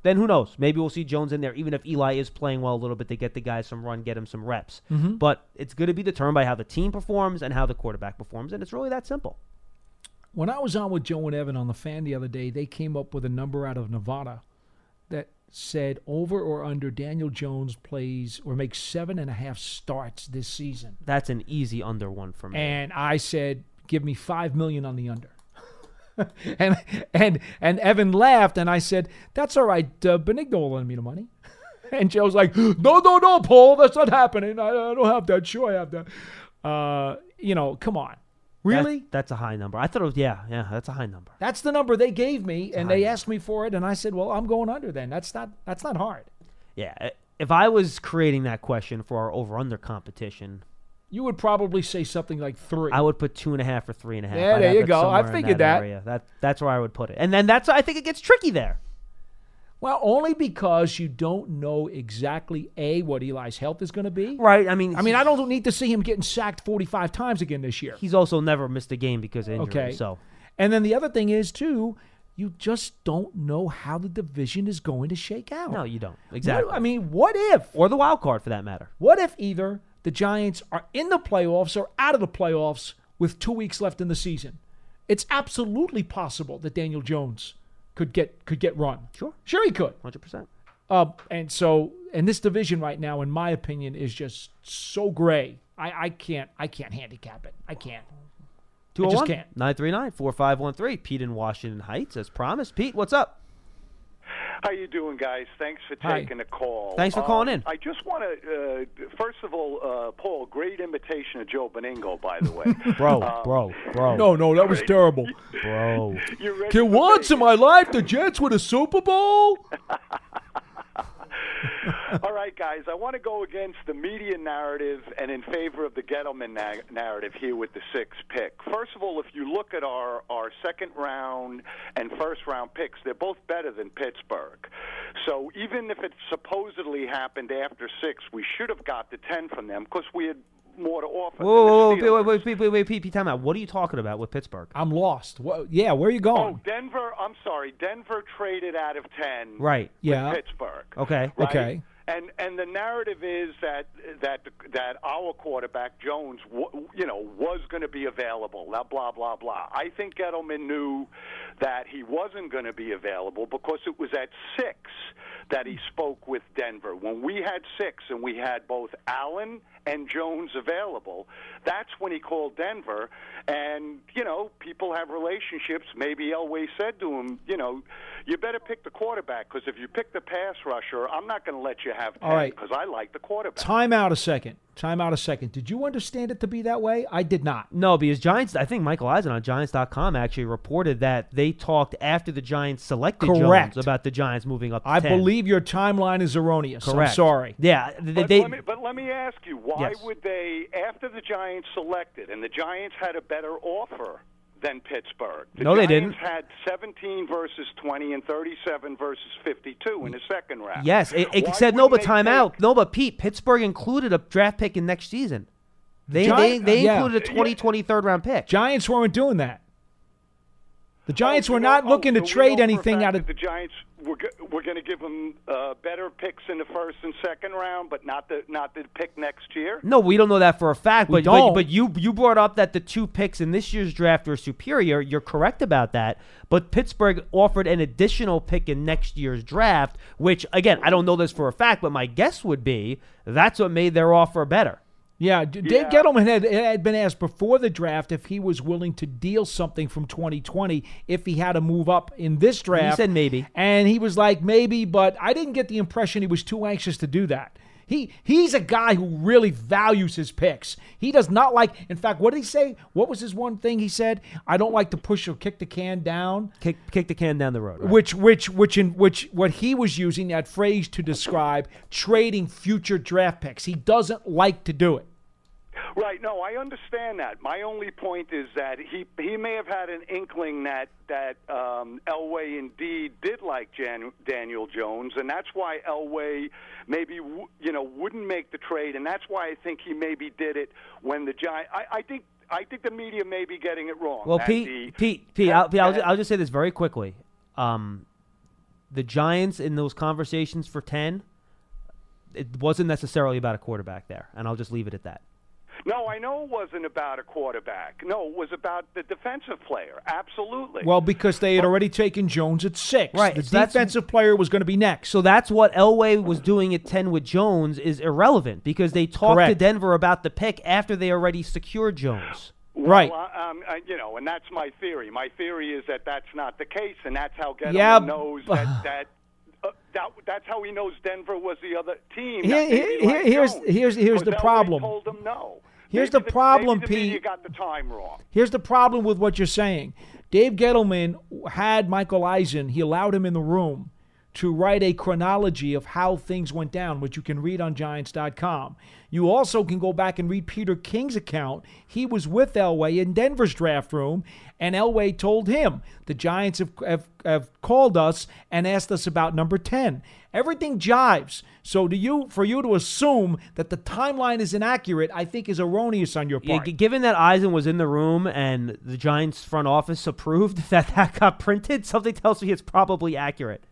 Speaker 1: then who knows? Maybe we'll see Jones in there, even if Eli is playing well a little bit to get the guys some run, get him some reps. Mm-hmm. But it's going to be determined by how the team performs and how the quarterback performs, and it's really that simple.
Speaker 2: When I was on with Joe and Evan on the fan the other day, they came up with a number out of Nevada that said over or under Daniel Jones plays or makes seven and a half starts this season.
Speaker 1: That's an easy under one for me.
Speaker 2: And I said, give me five million on the under. and and and Evan laughed, and I said, "That's all right. Uh, Benigno will lend me the money." and Joe's like, "No, no, no, Paul, that's not happening. I, I don't have that. Sure, I have that. Uh, you know, come on,
Speaker 1: That-
Speaker 2: really?
Speaker 1: that's a high number. I thought it was yeah, yeah. That's a high number.
Speaker 2: That's the number they gave me, and they
Speaker 1: high
Speaker 2: asked me for it, and I said, "Well, I'm going under. Then that's not that's not hard."
Speaker 1: Yeah. If I was creating that question for our over under competition,
Speaker 2: You would probably say something like three.
Speaker 1: I would put two and a half or three and a half.
Speaker 2: Yeah,
Speaker 1: I'd
Speaker 2: there you go. I figured that.
Speaker 1: area. That that's where I would put it. And then that's I think it gets tricky there.
Speaker 2: well, only because you don't know exactly a what Eli's health is going to be.
Speaker 1: Right. I mean,
Speaker 2: I mean, I don't need to see him getting sacked 45 times again this year.
Speaker 1: He's also never missed a game because of injury.
Speaker 2: Okay.
Speaker 1: So
Speaker 2: And then the other thing is too, you just don't know how the division is going to shake out.
Speaker 1: no, you don't
Speaker 2: What-
Speaker 1: exactly.
Speaker 2: I mean, what if?
Speaker 1: or the wild card for that matter.
Speaker 2: What if either the Giants are in the playoffs or out of the playoffs with two weeks left in the season? It's absolutely possible that Daniel Jones could get could get run.
Speaker 1: Sure.
Speaker 2: Sure, he could.
Speaker 1: Hundred percent.
Speaker 2: Uh, and so, and this division right now, in my opinion, is just so gray. I, I can't I can't handicap it. I can't. I just
Speaker 1: 201
Speaker 2: can't.
Speaker 1: 939 4513. Pete in Washington Heights, as promised. Pete, what's up?
Speaker 5: How you doing, guys? Thanks for
Speaker 2: Hi.
Speaker 5: taking the call.
Speaker 1: Thanks for calling
Speaker 5: Um,
Speaker 1: in.
Speaker 5: I just want to, uh, first of all, uh, Paul, great imitation of Joe Benigno, by the way.
Speaker 1: Bro,
Speaker 5: Um,
Speaker 1: bro, bro.
Speaker 2: No, no, that was terrible.
Speaker 1: Bro.
Speaker 2: Can once in my life the Jets win a Super Bowl?
Speaker 5: All right, guys, I want to go against the media narrative and in favor of the Gettleman na- narrative here with the sixth pick. First of all, if you look at our, our second round and first round picks, they're both better than Pittsburgh. So even if it supposedly happened after six, we should have got the 10 from them because we had more to offer.
Speaker 1: Whoa, whoa,
Speaker 5: than the
Speaker 1: whoa, wait,
Speaker 5: Steelers.
Speaker 1: wait, wait, wait, wait, Pete, Pete, time out. What are you talking about with Pittsburgh?
Speaker 2: I'm lost. What, yeah, where are you going?
Speaker 5: Oh, Denver. I'm sorry. Denver traded out of ten.
Speaker 1: Right.
Speaker 5: with
Speaker 2: Yeah.
Speaker 5: Pittsburgh.
Speaker 1: Okay.
Speaker 5: Right?
Speaker 2: Okay.
Speaker 5: And and the narrative is that that that our quarterback Jones, w- you know, was going to be available. Now, blah blah blah. I think Gettleman knew that he wasn't going to be available because it was at six that he spoke with Denver. When we had six and we had both Allen and Jones available, that's when he called Denver. And you know, people have relationships. Maybe Elway said to him, you know, you better pick the quarterback because if you pick the pass rusher, I'm not going to let you have ten
Speaker 2: All right.
Speaker 5: because I like the quarterback.
Speaker 2: Time out a second. Time out a second. Did you understand it to be that way? I did not.
Speaker 1: No, because Giants, I think Michael Eisen on Giants.com actually reported that they talked after the Giants selected
Speaker 2: Correct.
Speaker 1: Jones about the Giants moving up to
Speaker 2: I
Speaker 1: 10.
Speaker 2: believe your timeline is erroneous.
Speaker 1: Correct.
Speaker 2: I'm sorry.
Speaker 1: Yeah. They,
Speaker 5: But,
Speaker 1: they-
Speaker 5: let me, but let me ask you, why
Speaker 1: Yes.
Speaker 5: would they, after the Giants selected, and the Giants had a better offer than Pittsburgh? The
Speaker 1: No, they didn't.
Speaker 5: had 17 versus 20 and 37 versus 52 in the second round.
Speaker 1: yes, it, it said no, but
Speaker 5: wouldn't
Speaker 1: time out.
Speaker 5: take-
Speaker 1: No, but Pete, Pittsburgh included a draft pick in next season. They,
Speaker 2: Gi-
Speaker 1: they, they
Speaker 2: yeah.
Speaker 1: included a 2020 third round pick.
Speaker 2: Giants weren't doing that. The Giants
Speaker 5: Oh,
Speaker 2: were not
Speaker 5: we- oh,
Speaker 2: looking
Speaker 5: oh,
Speaker 2: to
Speaker 5: so
Speaker 2: trade
Speaker 5: know for a
Speaker 2: anything out of.
Speaker 5: the Giants were go- were going to give them uh, better picks in the first and second round, but not the not the pick next year.
Speaker 1: No, we don't know that for a fact.
Speaker 2: We
Speaker 1: But, but
Speaker 2: don't.
Speaker 1: but you you brought up that the two picks in this year's draft were superior. You're correct about that. But Pittsburgh offered an additional pick in next year's draft, which again I don't know this for a fact, but my guess would be that's what made their offer better.
Speaker 2: Yeah, Dave
Speaker 5: Yeah.
Speaker 2: Gettleman had, had been asked before the draft if he was willing to deal something from 2020 if he had to move up in this draft.
Speaker 1: He said maybe.
Speaker 2: and he was like maybe, but I didn't get the impression he was too anxious to do that. He he's a guy who really values his picks. He does not like. In fact, what did he say? What was his one thing he said? I don't like to push or kick the can down.
Speaker 1: Kick kick the can down the road. right?
Speaker 2: Which which which in which what he was using that phrase to describe trading future draft picks. He doesn't like to do it.
Speaker 5: Right. No, I understand that. My only point is that he he may have had an inkling that that um, Elway indeed did like Jan, Daniel Jones, and that's why Elway maybe w- you know wouldn't make the trade, and that's why I think he maybe did it when the Giant. I, I think I think the media may be getting it wrong.
Speaker 1: Well, Pete,
Speaker 5: the-
Speaker 1: Pete, Pete, I'll, Pete I'll,
Speaker 5: that-
Speaker 1: I'll just say this very quickly. Um, the Giants in those conversations for ten, it wasn't necessarily about a quarterback there, and I'll just leave it at that.
Speaker 5: No, I know it wasn't about a quarterback. No, it was about the defensive player. Absolutely.
Speaker 2: Well, because they had already taken Jones at six.
Speaker 1: Right,
Speaker 2: The
Speaker 1: so that's-
Speaker 2: defensive player was going to be next.
Speaker 1: So that's what Elway was doing at ten with Jones is irrelevant because they talked to Denver about the pick after they already secured Jones.
Speaker 5: Well,
Speaker 2: Right.
Speaker 5: I- um, I, you know, and that's my theory. My theory is that that's not the case, and that's how Gettleman
Speaker 2: Yeah,
Speaker 5: knows that that, uh, that that's how he knows Denver was the other team.
Speaker 2: Here- here- here- here's- here's- here's the problem.
Speaker 5: Told him no.
Speaker 2: Here's
Speaker 5: Maybe
Speaker 2: the problem,
Speaker 5: the
Speaker 2: Pete.
Speaker 5: got the time wrong.
Speaker 2: Here's the problem with what you're saying. Dave Gettleman had Michael Eisen. He allowed him in the room to write a chronology of how things went down, which you can read on Giants.com. You also can go back and read Peter King's account. He was with Elway in Denver's draft room, and Elway told him the Giants have, have, have called us and asked us about number 10. Everything jives. So, to you, for you to assume that the timeline is inaccurate, I think is erroneous on your part.
Speaker 1: g- given that Eisen was in the room and the Giants front office approved that that got printed, something tells me it's probably accurate.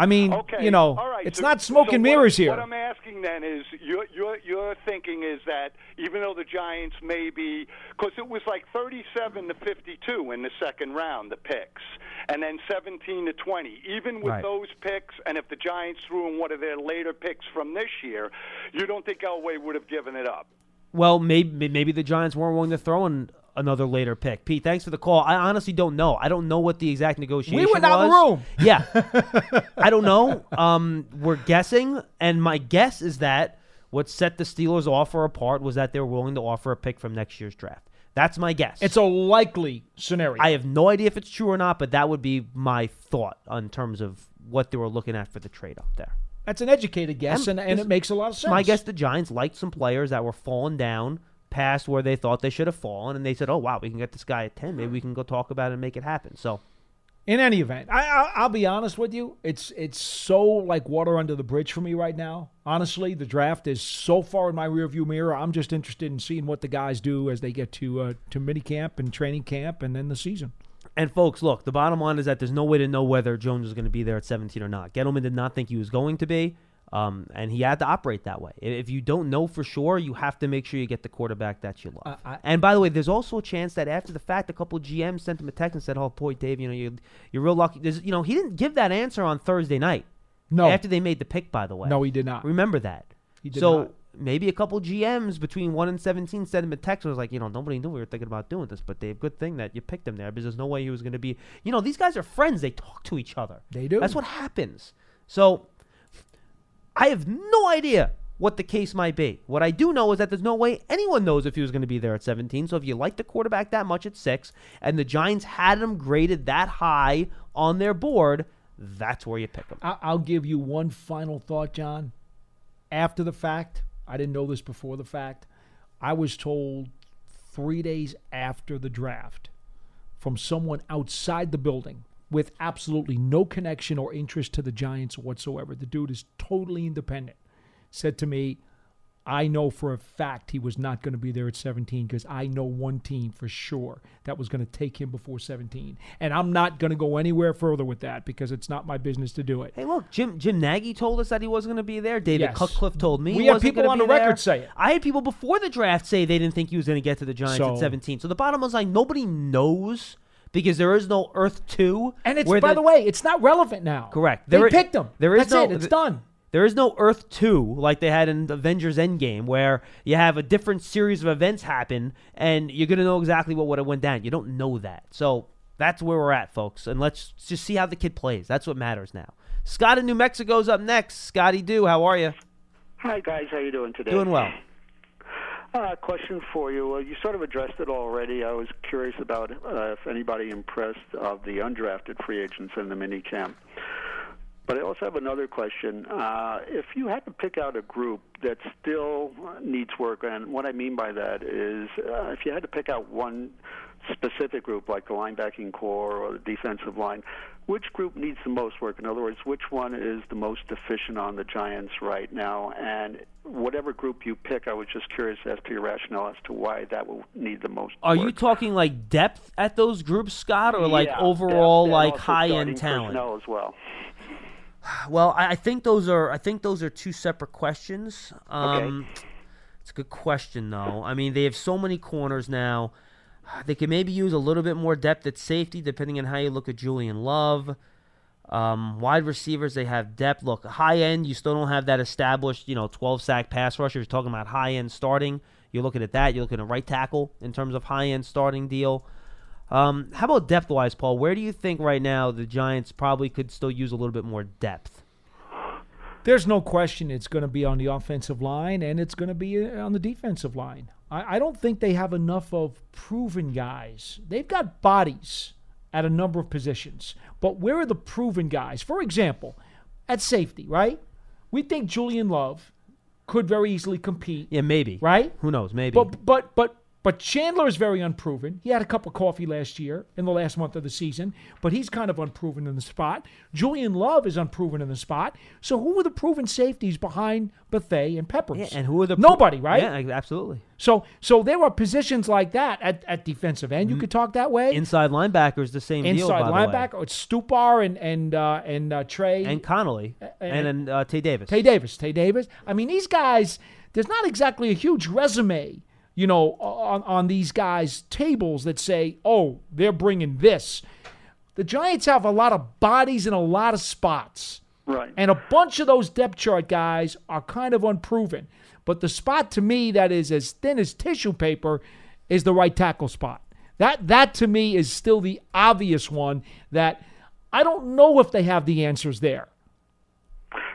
Speaker 2: I mean,
Speaker 5: Okay.
Speaker 2: you know,
Speaker 5: right.
Speaker 2: it's
Speaker 5: so-
Speaker 2: not smoke
Speaker 5: so
Speaker 2: and
Speaker 5: what-
Speaker 2: mirrors here.
Speaker 5: What I'm asking then is, your your your thinking is that even though the Giants may be, because it was like 37 to 52 in the second round, the picks, and then 17 to 20. Even with
Speaker 1: Right.
Speaker 5: those picks, and if the Giants threw in one of their later picks from this year, you don't think Elway would have given it up?
Speaker 1: Well, maybe maybe the Giants weren't willing to throw in another later pick. Pete, thanks for the call. I honestly don't know. I don't know what the exact negotiation was.
Speaker 2: We were not in the room.
Speaker 1: Yeah, I don't know. Um, we're guessing, and my guess is that what set the Steelers' offer apart was that they were willing to offer a pick from next year's draft. That's my guess.
Speaker 2: It's a likely scenario.
Speaker 1: I have no idea if it's true or not, but that would be my thought in terms of what they were looking at for the trade up there.
Speaker 2: That's an educated guess,
Speaker 1: And
Speaker 2: and, and it makes a lot of sense.
Speaker 1: My guess the Giants liked some players that were falling down past where they thought they should have fallen, and they said, "Oh wow, we can get this guy at ten. Maybe we can go talk about it and make it happen." So
Speaker 2: In any event, I, I, I'll be honest with you. It's it's so like water under the bridge for me right now. Honestly, the draft is so far in my rearview mirror. I'm just interested in seeing what the guys do as they get to uh, to mini camp and training camp and then the season.
Speaker 1: And folks, look, the bottom line is that there's no way to know whether Jones is going to be there at 17 or not. Gettleman did not think he was going to be, um, and he had to operate that way. If you don't know for sure, you have to make sure you get the quarterback that you love.
Speaker 2: Uh, I-
Speaker 1: and by the way, there's also a chance that after the fact, a couple of GMs sent him a text and said, "Oh, boy, Dave, you know, you're, you're real lucky." There's, you know, he didn't give that answer on Thursday night.
Speaker 2: No,
Speaker 1: after they made the pick, by the way.
Speaker 2: no, he did not.
Speaker 1: Remember that.
Speaker 2: He did
Speaker 1: so
Speaker 2: not.
Speaker 1: maybe a couple GMs between one and seventeen sent him a text and was like, you know, nobody knew we were thinking about doing this, but Dave, good thing that you picked him there because there's no way he was going to be. You know, these guys are friends; they talk to each other.
Speaker 2: They do.
Speaker 1: That's what happens. So I have no idea what the case might be. What I do know is that there's no way anyone knows if he was going to be there at 17. So if you like the quarterback that much at six, and the Giants had him graded that high on their board, that's where you pick him.
Speaker 2: I'll give you one final thought, John. After the fact, I didn't know this before the fact. I was told three days after the draft from someone outside the building with absolutely no connection or interest to the Giants whatsoever. The dude is totally independent. Said to me, I know for a fact he was not going to be there at 17 because I know one team for sure that was going to take him before 17. And I'm not going to go anywhere further with that because it's not my business to do it.
Speaker 1: Hey, look, Jim Jim Nagy told us that he wasn't going to be there. David
Speaker 2: Yes.
Speaker 1: Cutcliffe told me
Speaker 2: We had people on the record
Speaker 1: there.
Speaker 2: say it.
Speaker 1: I had people before the draft say they didn't think he was going to get to the Giants
Speaker 2: So-
Speaker 1: at 17. So the bottom was like nobody knows because there is no Earth Two.
Speaker 2: And it's
Speaker 1: where
Speaker 2: by the, way, it's not relevant now.
Speaker 1: Correct.
Speaker 2: They
Speaker 1: There i-
Speaker 2: picked them.
Speaker 1: there is
Speaker 2: That's
Speaker 1: no-
Speaker 2: it. It's
Speaker 1: th-
Speaker 2: done.
Speaker 1: There is no Earth 2 like they had in Avengers Endgame where you have a different series of events happen and you're going to know exactly what would have went down. You don't know that. So that's where we're at, folks. And let's just see how the kid plays. That's what matters now. Scott in New Mexico's up next. Scotty Do, how are you?
Speaker 6: Hi guys, how you doing today?
Speaker 1: Doing well.
Speaker 6: Uh, question for you. Uh, you sort of addressed it already. I was curious about uh, if anybody impressed of the undrafted free agents in the mini camp. But I also have another question. Uh, if you had to pick out a group that still needs work, and what I mean by that is uh, if you had to pick out one specific group, like the linebacking corps or the defensive line, which group needs the most work? In other words, which one is the most deficient on the Giants right now? And whatever group you pick, I was just curious as to your rationale as to why that will need the most
Speaker 1: Are
Speaker 6: work.
Speaker 1: you talking like depth at those groups, Scott, or like
Speaker 6: Yeah,
Speaker 1: overall
Speaker 6: depth
Speaker 1: like high end talent?
Speaker 6: personnel as well.
Speaker 1: Well, I I think those are I think those are two separate questions. Um, It's a good question though. I mean, they have so many corners now. They could maybe use a little bit more depth at safety, depending on how you look at Julian Love. Um, wide receivers, they have depth. Look, high end, you still don't have that established, you know, 12 sack pass rusher. You're talking about high end starting. You're looking at that. You're looking at right tackle in terms of high end starting deal. Um, how about depth wise, Paul? Where do you think right now the Giants probably could still use a little bit more depth?
Speaker 2: There's no question it's going to be on the offensive line and it's going to be uh, on the defensive line. I, I don't think they have enough of proven guys. They've got bodies at a number of positions, but where are the proven guys? For example, at safety, right? We think Julian Love could very easily compete,
Speaker 1: Yeah, maybe.
Speaker 2: right?
Speaker 1: Who knows? Maybe.
Speaker 2: But but but but Chandler is very unproven. He had a cup of coffee last year in the last month of the season, but he's kind of unproven in the spot. Julian Love is unproven in the spot. So who are the proven safeties behind Bethea and Peppers?
Speaker 1: yeah, and who are the
Speaker 2: nobody, right?
Speaker 1: Yeah, absolutely.
Speaker 2: So so there are positions like that at, at defensive end. You could talk that way.
Speaker 1: Inside linebackers, the same deal.
Speaker 2: Inside
Speaker 1: by the way.
Speaker 2: linebacker, it's Stupar and and uh, and uh, Trey
Speaker 1: and Connelly, and, then uh, Tae Davis.
Speaker 2: Tae Davis. Tae Davis. I mean, these guys. There's not exactly a huge resume, you know, on on these guys' tables that say, "Oh, they're bringing this." The Giants have a lot of bodies in a lot of spots.
Speaker 6: Right.
Speaker 2: And a bunch of those depth chart guys are kind of unproven. But the spot to me that is as thin as tissue paper is the right tackle spot. That that to me is still the obvious one that I don't know if they have the answers there.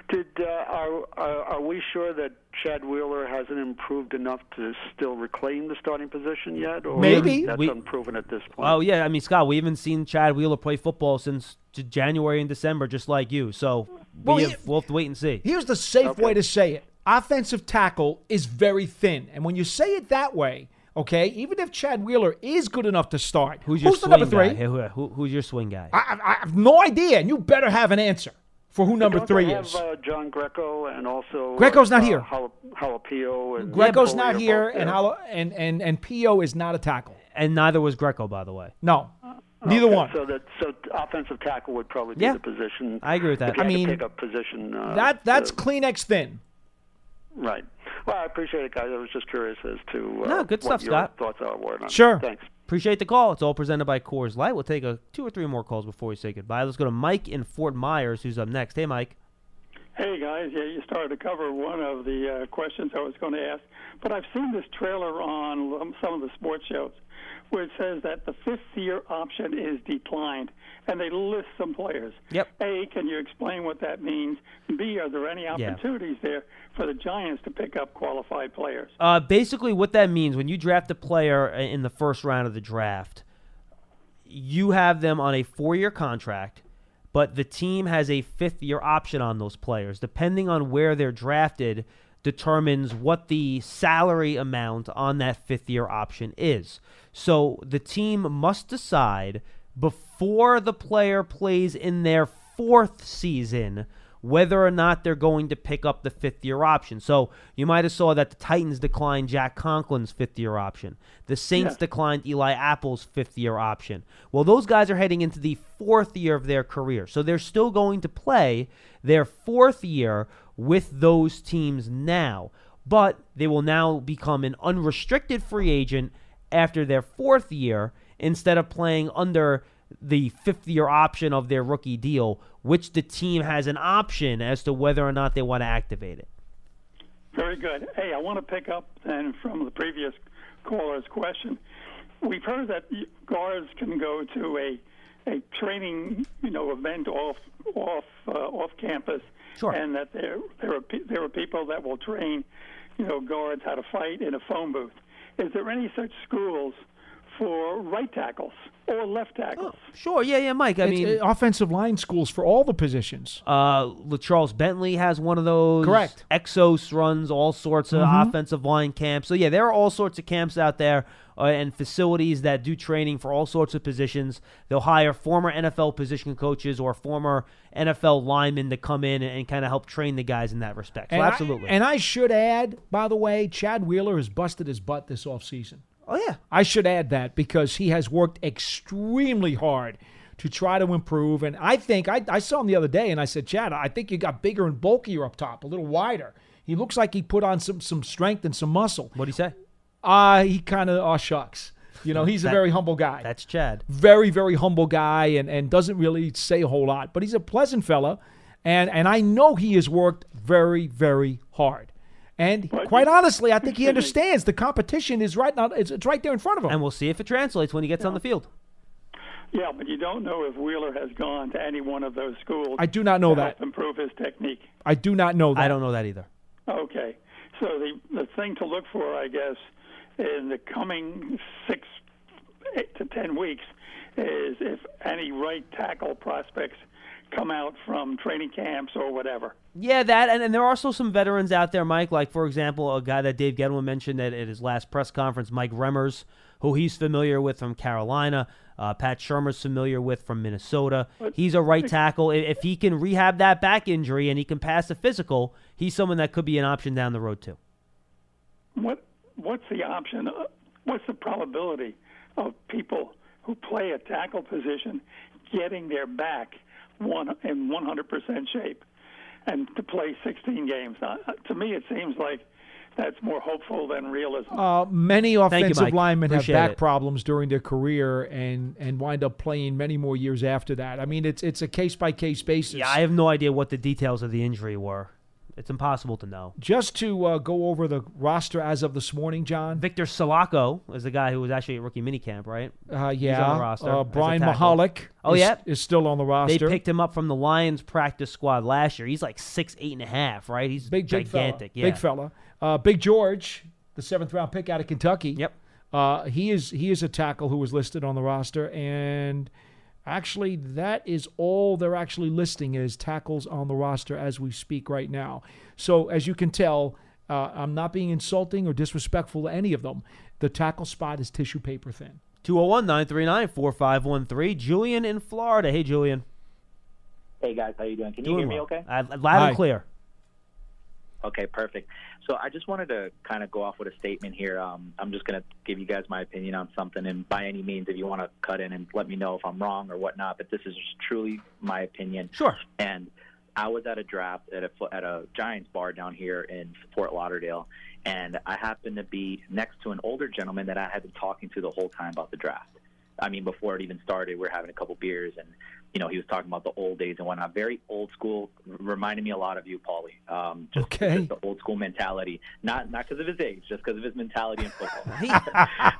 Speaker 6: Did uh, are, are are we sure that Chad Wheeler hasn't improved enough to still reclaim the starting position yet? Or
Speaker 2: Maybe.
Speaker 6: that's
Speaker 1: We-
Speaker 6: unproven at this point.
Speaker 1: Oh yeah, I mean Scott, we haven't seen Chad Wheeler play football since January and December, just like you. So
Speaker 2: Well,
Speaker 1: we
Speaker 2: he-
Speaker 1: have, we'll have to wait and see.
Speaker 2: Here's the safe
Speaker 6: Okay.
Speaker 2: way to say it. Offensive tackle is very thin. And when you say it that way, okay, even if Chad Wheeler is good enough to start,
Speaker 1: Who's your
Speaker 2: the
Speaker 1: swing
Speaker 2: number three?
Speaker 1: guy? Who, who- who's your swing guy?
Speaker 2: I, I, I have no idea, and you better have an answer for who number
Speaker 6: Don't
Speaker 2: three
Speaker 6: they have,
Speaker 2: is.
Speaker 6: Uh, John Greco and also
Speaker 2: Greco's not
Speaker 6: uh,
Speaker 2: here.
Speaker 6: Jala- Halapio and
Speaker 2: Greco's
Speaker 6: Foley
Speaker 2: not here, and,
Speaker 6: there.
Speaker 2: Halo, and and and Pio is not a tackle.
Speaker 1: and neither was Greco, by the way.
Speaker 2: No, neither
Speaker 6: Okay,
Speaker 2: one.
Speaker 6: So that so offensive tackle would probably be
Speaker 1: Yeah.
Speaker 6: the position.
Speaker 1: I agree with that.
Speaker 2: I mean,
Speaker 6: pick up position. Uh,
Speaker 2: that that's
Speaker 6: uh,
Speaker 2: Kleenex thin.
Speaker 6: right. Well, I appreciate it, guys. I was just curious as to uh,
Speaker 1: No, good
Speaker 6: what
Speaker 1: stuff,
Speaker 6: your
Speaker 1: Scott.
Speaker 6: thoughts are. Were on it.
Speaker 2: Sure.
Speaker 6: Thanks.
Speaker 1: Appreciate the call. It's all presented by Coors Light. We'll take a two or three more calls before we say goodbye. Let's go to Mike in Fort Myers, who's up next. Hey, Mike.
Speaker 7: Hey guys, yeah, you started to cover one of the uh, questions I was going to ask, but I've seen this trailer on some of the sports shows where it says that the fifth year option is declined, and they list some players.
Speaker 1: Yep.
Speaker 7: A, can you explain what that means? B, are there any
Speaker 1: Yeah.
Speaker 7: opportunities there for the Giants to pick up qualified players?
Speaker 1: Uh, basically, what that means when you draft a player in the first round of the draft, you have them on a four-year contract, but the team has a fifth-year option on those players. Depending on where they're drafted, determines what the salary amount on that fifth-year option is. So the team must decide before the player plays in their fourth season whether or not they're going to pick up the fifth year option. So you might have saw that the Titans declined Jack Conklin's fifth year option. The Saints
Speaker 7: Yeah.
Speaker 1: declined Eli Apple's fifth year option. Well, those guys are heading into the fourth year of their career. So they're still going to play their fourth year with those teams now. But they will now become an unrestricted free agent after their fourth year instead of playing under the fifth year option of their rookie deal, which the team has an option as to whether or not they want to activate it.
Speaker 7: Very good. Hey, I want to pick up then from the previous caller's question. We've heard that guards can go to a a training, you know, event off off uh, off campus,
Speaker 1: Sure.
Speaker 7: and that there there are there are people that will train, you know, guards how to fight in a phone booth. Is there any such schools for right tackles or left tackles?
Speaker 1: Sure, yeah, yeah, Mike. I
Speaker 2: It's,
Speaker 1: mean,
Speaker 2: uh, offensive line schools for all the positions.
Speaker 1: Uh, Charles Bentley has one of those.
Speaker 2: Correct.
Speaker 1: Exos runs all sorts of offensive line camps. So yeah, there are all sorts of camps out there uh, and facilities that do training for all sorts of positions. They'll hire former NFL position coaches or former NFL linemen to come in and, kind of help train the guys in that respect. So
Speaker 2: And I-
Speaker 1: absolutely.
Speaker 2: and I should add, by the way, Chad Wheeler has busted his butt this offseason.
Speaker 1: oh yeah.
Speaker 2: I should add that because he has worked extremely hard to try to improve. And I think I, I saw him the other day and I said, Chad, I think you got bigger and bulkier up top, a little wider. He looks like he put on some some strength and some muscle.
Speaker 1: What do you say?
Speaker 2: Uh, he kind of, oh, shucks. You know, he's a very humble guy.
Speaker 1: That's Chad.
Speaker 2: very, very humble guy and, and doesn't really say a whole lot, but he's a pleasant fella. And, and I know he has worked very, very hard. And
Speaker 7: But
Speaker 2: quite honestly, I think he understands the competition is right now. It's, it's right there in front of him.
Speaker 1: And we'll see if it translates when he gets on the field.
Speaker 7: Yeah, but you don't know if Wheeler has gone to any one of those schools.
Speaker 2: I do not know
Speaker 7: to
Speaker 2: that.
Speaker 7: improve his technique.
Speaker 2: I do not know that.
Speaker 1: I don't know that either.
Speaker 7: Okay. So the the thing to look for, I guess, in the coming six eight to ten weeks is if any right tackle prospects come out from training camps or whatever.
Speaker 1: Yeah, that and, and there are also some veterans out there, Mike. Like for example, a guy that Dave Gettleman mentioned at, at his last press conference, Mike Remmers, who he's familiar with from Carolina. Uh, Pat Shurmur's familiar with from Minnesota. He's a right tackle. If he can rehab that back injury and he can pass a physical, he's someone that could be an option down the road too.
Speaker 7: What what's the option? uh, What's the probability of people who play a tackle position getting their back one in 100% shape and to play 16 games? Uh, to me, it seems like that's more hopeful than realism.
Speaker 2: Uh, many offensive
Speaker 1: Mike.
Speaker 2: linemen have back
Speaker 1: it.
Speaker 2: problems during their career and and wind up playing many more years after that. I mean, it's it's a case by case basis.
Speaker 1: Yeah, I have no idea what the details of the injury were. It's impossible to know.
Speaker 2: Just to uh, go over the roster as of this morning, John.
Speaker 1: Victor Salako is the guy who was actually at rookie minicamp, right?
Speaker 2: Uh, yeah,
Speaker 1: on the roster
Speaker 2: uh, Brian. Mihalik.
Speaker 1: Oh,
Speaker 2: is,
Speaker 1: yeah?
Speaker 2: is still on the roster.
Speaker 1: They picked him up from the Lions practice squad last year. He's like six, eight and a half, right? He's
Speaker 2: big, big
Speaker 1: gigantic.
Speaker 2: fella.
Speaker 1: yeah.
Speaker 2: Big fella. Uh, big George, the seventh round pick out of Kentucky.
Speaker 1: Yep.
Speaker 2: Uh, he is he is a tackle who was listed on the roster, and actually that is all they're actually listing as tackles on the roster as we speak right now. So as you can tell, uh, I'm not being insulting or disrespectful to any of them. The tackle spot is tissue paper thin.
Speaker 1: 201 939 4513. Julian in Florida. Hey, Julian.
Speaker 8: Hey guys, how you doing? Can you
Speaker 1: Doing
Speaker 8: hear me okay?
Speaker 1: Uh, loud
Speaker 2: Hi.
Speaker 1: and clear.
Speaker 8: Okay, perfect. So I just wanted to kind of go off with a statement here. Um, I'm just going to give you guys my opinion on something, and by any means, if you want to cut in and let me know if I'm wrong or whatnot, but this is just truly my opinion.
Speaker 1: Sure.
Speaker 8: And I was at a draft at a at a Giants bar down here in Fort Lauderdale, and I happened to be next to an older gentleman that I had been talking to the whole time about the draft. I mean, before it even started, we are having a couple beers, and you know, he was talking about the old days and whatnot. Very old school, r- reminded me a lot of you, Paulie. Um, just,
Speaker 2: Okay.
Speaker 8: just the old school mentality, not not because of his age, just because of his mentality in football.
Speaker 1: He,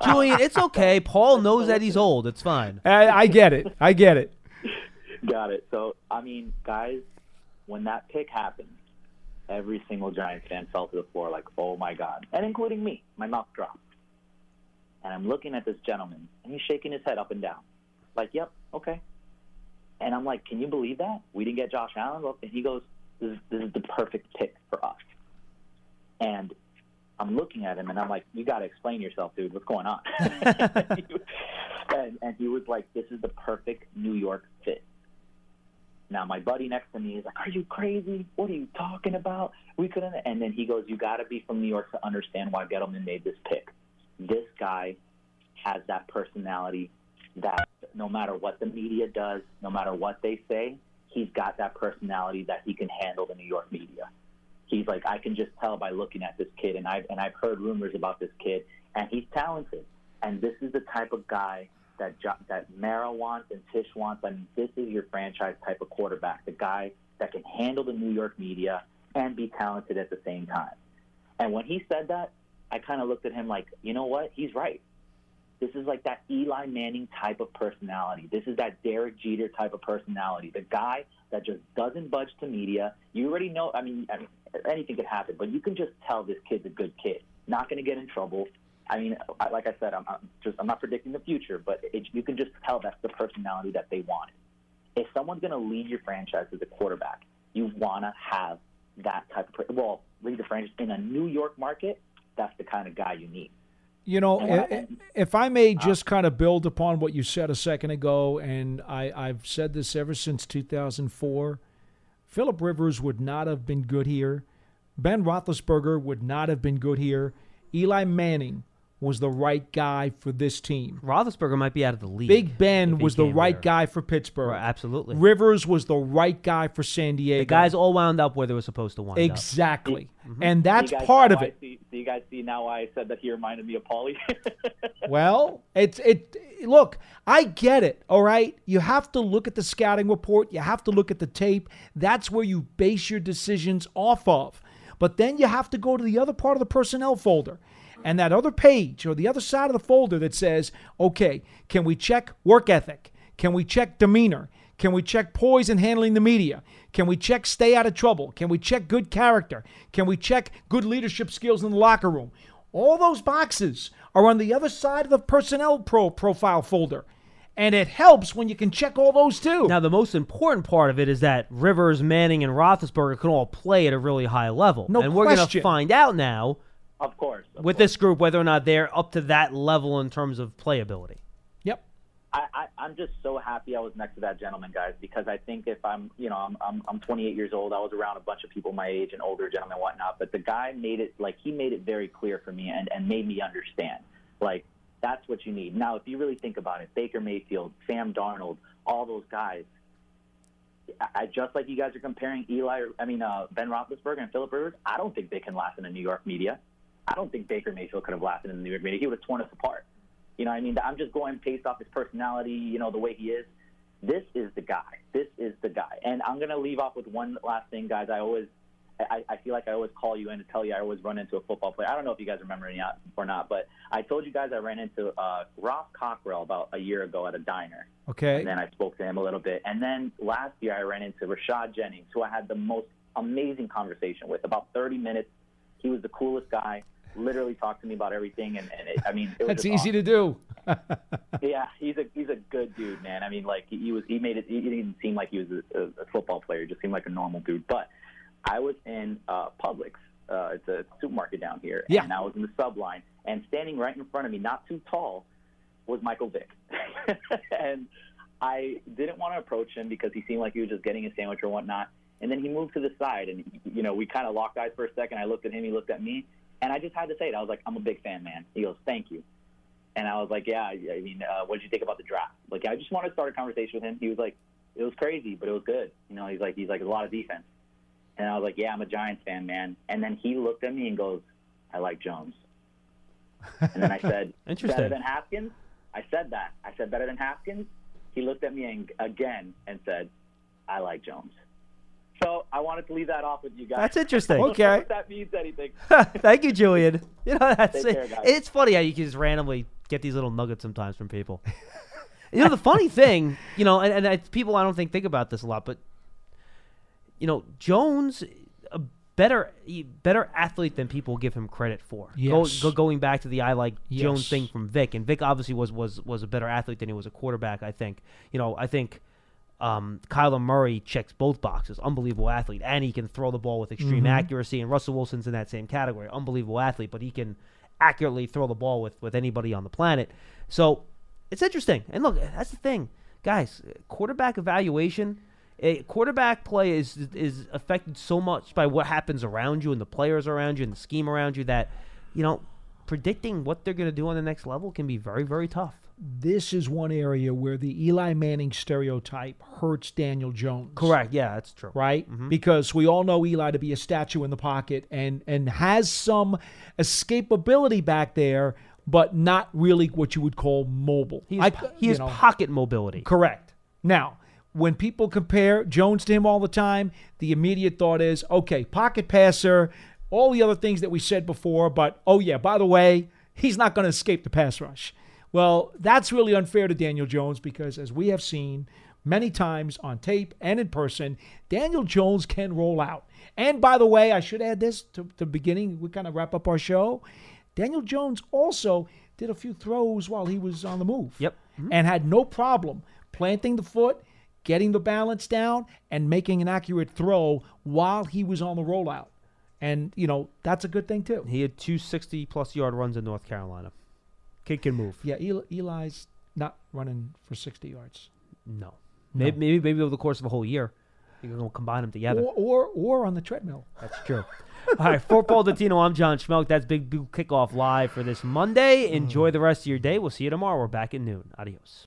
Speaker 1: Julian, it's okay. Paul knows that he's old. It's fine.
Speaker 2: I, I get it. I get it.
Speaker 8: Got it. So, I mean, guys, when that pick happened, every single Giants fan fell to the floor like, oh my God. And including me. My mouth dropped. And I'm looking at this gentleman, and he's shaking his head up and down. Like, yep, okay. And I'm like, can you believe that? We didn't get Josh Allen? And he goes, this is, this is the perfect pick for us. And I'm looking at him, and I'm like, you got to explain yourself, dude. What's going on? and, and he was like, this is the perfect New York fit. Now my buddy next to me is like, "Are you crazy? What are you talking about? We couldn't." And then he goes, "You got to be from New York to understand why Gettleman made this pick. This guy has that personality that no matter what the media does, no matter what they say, he's got that personality that he can handle the New York media. He's like, I can just tell by looking at this kid, and I've and I've heard rumors about this kid, and he's talented. And this is the type of guy that that Mara wants and Tisch wants. I mean, this is your franchise type of quarterback, the guy that can handle the New York media and be talented at the same time. And when he said that, I kind of looked at him like, you know what? He's right. This is like that Eli Manning type of personality. This is that Derek Jeter type of personality. The guy that just doesn't budge to media. You already know. I mean, I mean, anything could happen, but you can just tell this kid's a good kid. Not going to get in trouble. I mean, I, like I said, I'm, I'm just I'm not predicting the future, but it, you can just tell that's the personality that they wanted. If someone's going to lead your franchise as a quarterback, you want to have that type of well, lead the franchise in a New York market. That's the kind of guy you need.
Speaker 2: You know,
Speaker 8: And when
Speaker 2: i-
Speaker 8: I-
Speaker 2: if I may uh, just kind of build upon what you said a second ago, and I, I've said this ever since 2004, Philip Rivers would not have been good here. Ben Roethlisberger would not have been good here. Eli Manning was the right guy for this team.
Speaker 1: Roethlisberger might be out of the league.
Speaker 2: Big Ben was the right
Speaker 1: here.
Speaker 2: guy for Pittsburgh.
Speaker 1: Right, absolutely.
Speaker 2: Rivers was the right guy for San Diego.
Speaker 1: The guys all wound up where they were supposed to wind up.
Speaker 2: exactly,
Speaker 1: Mm-hmm.
Speaker 2: and that's
Speaker 8: Do you guys
Speaker 2: part of it.
Speaker 8: See, do you guys see now why I said that he reminded me of Paulie?
Speaker 2: Well, it's it. Look, I get it. All right, you have to look at the scouting report. You have to look at the tape. That's where you base your decisions off of. But then you have to go to the other part of the personnel folder, and that other page or the other side of the folder that says, "Okay, can we check work ethic? Can we check demeanor? Can we check poise in handling the media? Can we check stay out of trouble? Can we check good character? Can we check good leadership skills in the locker room?" All those boxes are on the other side of the personnel pro profile folder. And it helps when you can check all those too.
Speaker 1: Now, the most important part of it is that Rivers, Manning, and Roethlisberger can all play at a really high level.
Speaker 2: No
Speaker 1: and we're going to find out now
Speaker 8: Of course. of
Speaker 1: with
Speaker 8: course.
Speaker 1: this group whether or not they're up to that level in terms of playability.
Speaker 2: yep.
Speaker 8: I, I, I'm just so happy I was next to that gentleman, guys, because I think if I'm, you know, I'm, I'm, I'm 28 years old. I was around a bunch of people my age and older gentlemen and whatnot. But the guy made it like he made it very clear for me and, and made me understand. Like that's what you need. Now, if you really think about it, Baker Mayfield, Sam Darnold, all those guys. I, I just like you guys are comparing Eli, I mean uh, Ben Roethlisberger and Philip Rivers. I don't think they can last in the New York media. I don't think Baker Mayfield could have lasted in the New York media. He would have torn us apart. You know, what I mean, I'm just going based off his personality. You know, the way he is. This is the guy. This is the guy. And I'm gonna leave off with one last thing, guys. I always, I, I feel like I always call you in to tell you I always run into a football player. I don't know if you guys remember me or not, but I told you guys I ran into uh, Ross Cockrell about a year ago at a diner.
Speaker 2: Okay.
Speaker 8: And then I spoke to him a little bit. And then last year I ran into Rashad Jennings, who I had the most amazing conversation with. About 30 minutes. He was the coolest guy. Literally talked to me about everything. And, and it, I mean, it was
Speaker 2: That's easy
Speaker 8: awesome.
Speaker 2: to do.
Speaker 8: Yeah, he's a he's a good dude, man. I mean, like he, he was he made it. He didn't seem like he was a, a, a football player. He just seemed like a normal dude. But I was in uh, Publix. Uh, it's a supermarket down here,
Speaker 2: Yeah.
Speaker 8: and I was in the sub line, and standing right in front of me, not too tall, was Michael Vick, and I didn't want to approach him because he seemed like he was just getting a sandwich or whatnot. And then he moved to the side, and you know we kind of locked eyes for a second. I looked at him, he looked at me, and I just had to say it. I was like, "I'm a big fan, man." He goes, "Thank you." And I was like, yeah, I mean, uh, what did you think about the draft? Like, I just wanted to start a conversation with him. He was like, it was crazy, but it was good. You know, he's like, he's like a lot of defense. And I was like, yeah, I'm a Giants fan, man. And then he looked at me and goes, I like Jones. And then I said,
Speaker 1: Interesting.
Speaker 8: better than Haskins? I said that. I said better than Haskins. He looked at me and, again and said, I like Jones. So I wanted to leave that off with you guys.
Speaker 1: That's interesting.
Speaker 8: I don't know
Speaker 2: Okay.
Speaker 8: if that means anything.
Speaker 1: Thank you, Julian. You know, that's
Speaker 8: Take
Speaker 1: it.
Speaker 8: care, guys.
Speaker 1: It's funny how you can just randomly get these little nuggets sometimes from people. you know, the funny thing, you know, and, and I, people I don't think think about this a lot, but you know, Jones, a better better athlete than people give him credit for.
Speaker 2: Yes.
Speaker 1: Go, go, going back to the I like Jones thing from Vick, and Vick obviously was was was a better athlete than he was a quarterback. I think. You know, I think. Um, Kyler Murray checks both boxes. Unbelievable athlete, and he can throw the ball with extreme
Speaker 2: Mm-hmm.
Speaker 1: accuracy. And Russell Wilson's in that same category. Unbelievable athlete, but he can accurately throw the ball with with anybody on the planet. So it's interesting. And look, that's the thing, guys. Quarterback evaluation, quarterback play is is affected so much by what happens around you and the players around you and the scheme around you that you know predicting what they're going to do on the next level can be very very tough.
Speaker 2: This is one area where the Eli Manning stereotype hurts Daniel Jones.
Speaker 1: Correct. Yeah, that's true.
Speaker 2: right? Mm-hmm. Because we all know Eli to be a statue in the pocket and and has some escapability back there, but not really what you would call mobile.
Speaker 1: He has, po- he has
Speaker 2: know,
Speaker 1: pocket mobility.
Speaker 2: correct. Now, when people compare Jones to him all the time, the immediate thought is, okay, pocket passer, all the other things that we said before, but oh yeah, by the way, he's not going to escape the pass rush. Well, that's really unfair to Daniel Jones because as we have seen many times on tape and in person, Daniel Jones can roll out. And by the way, I should add this to the beginning, we kind of wrap up our show. Daniel Jones also did a few throws while he was on the move
Speaker 1: Yep. Mm-hmm.
Speaker 2: and had no problem planting the foot, getting the balance down, and making an accurate throw while he was on the rollout. And, you know, that's a good thing, too.
Speaker 1: He had two 60 plus yard runs in North Carolina. Kid can move.
Speaker 2: Yeah, Eli, Eli's not running for 60 yards.
Speaker 1: No. Maybe, maybe maybe over the course of a whole year, you can combine them together.
Speaker 2: Or, or, or on the treadmill.
Speaker 1: That's true. All right, for Paul Dottino, I'm John Schmelk. That's Big Blue Kickoff Live for this Monday. Mm. Enjoy the rest of your day. We'll see you tomorrow. We're back at noon. Adios.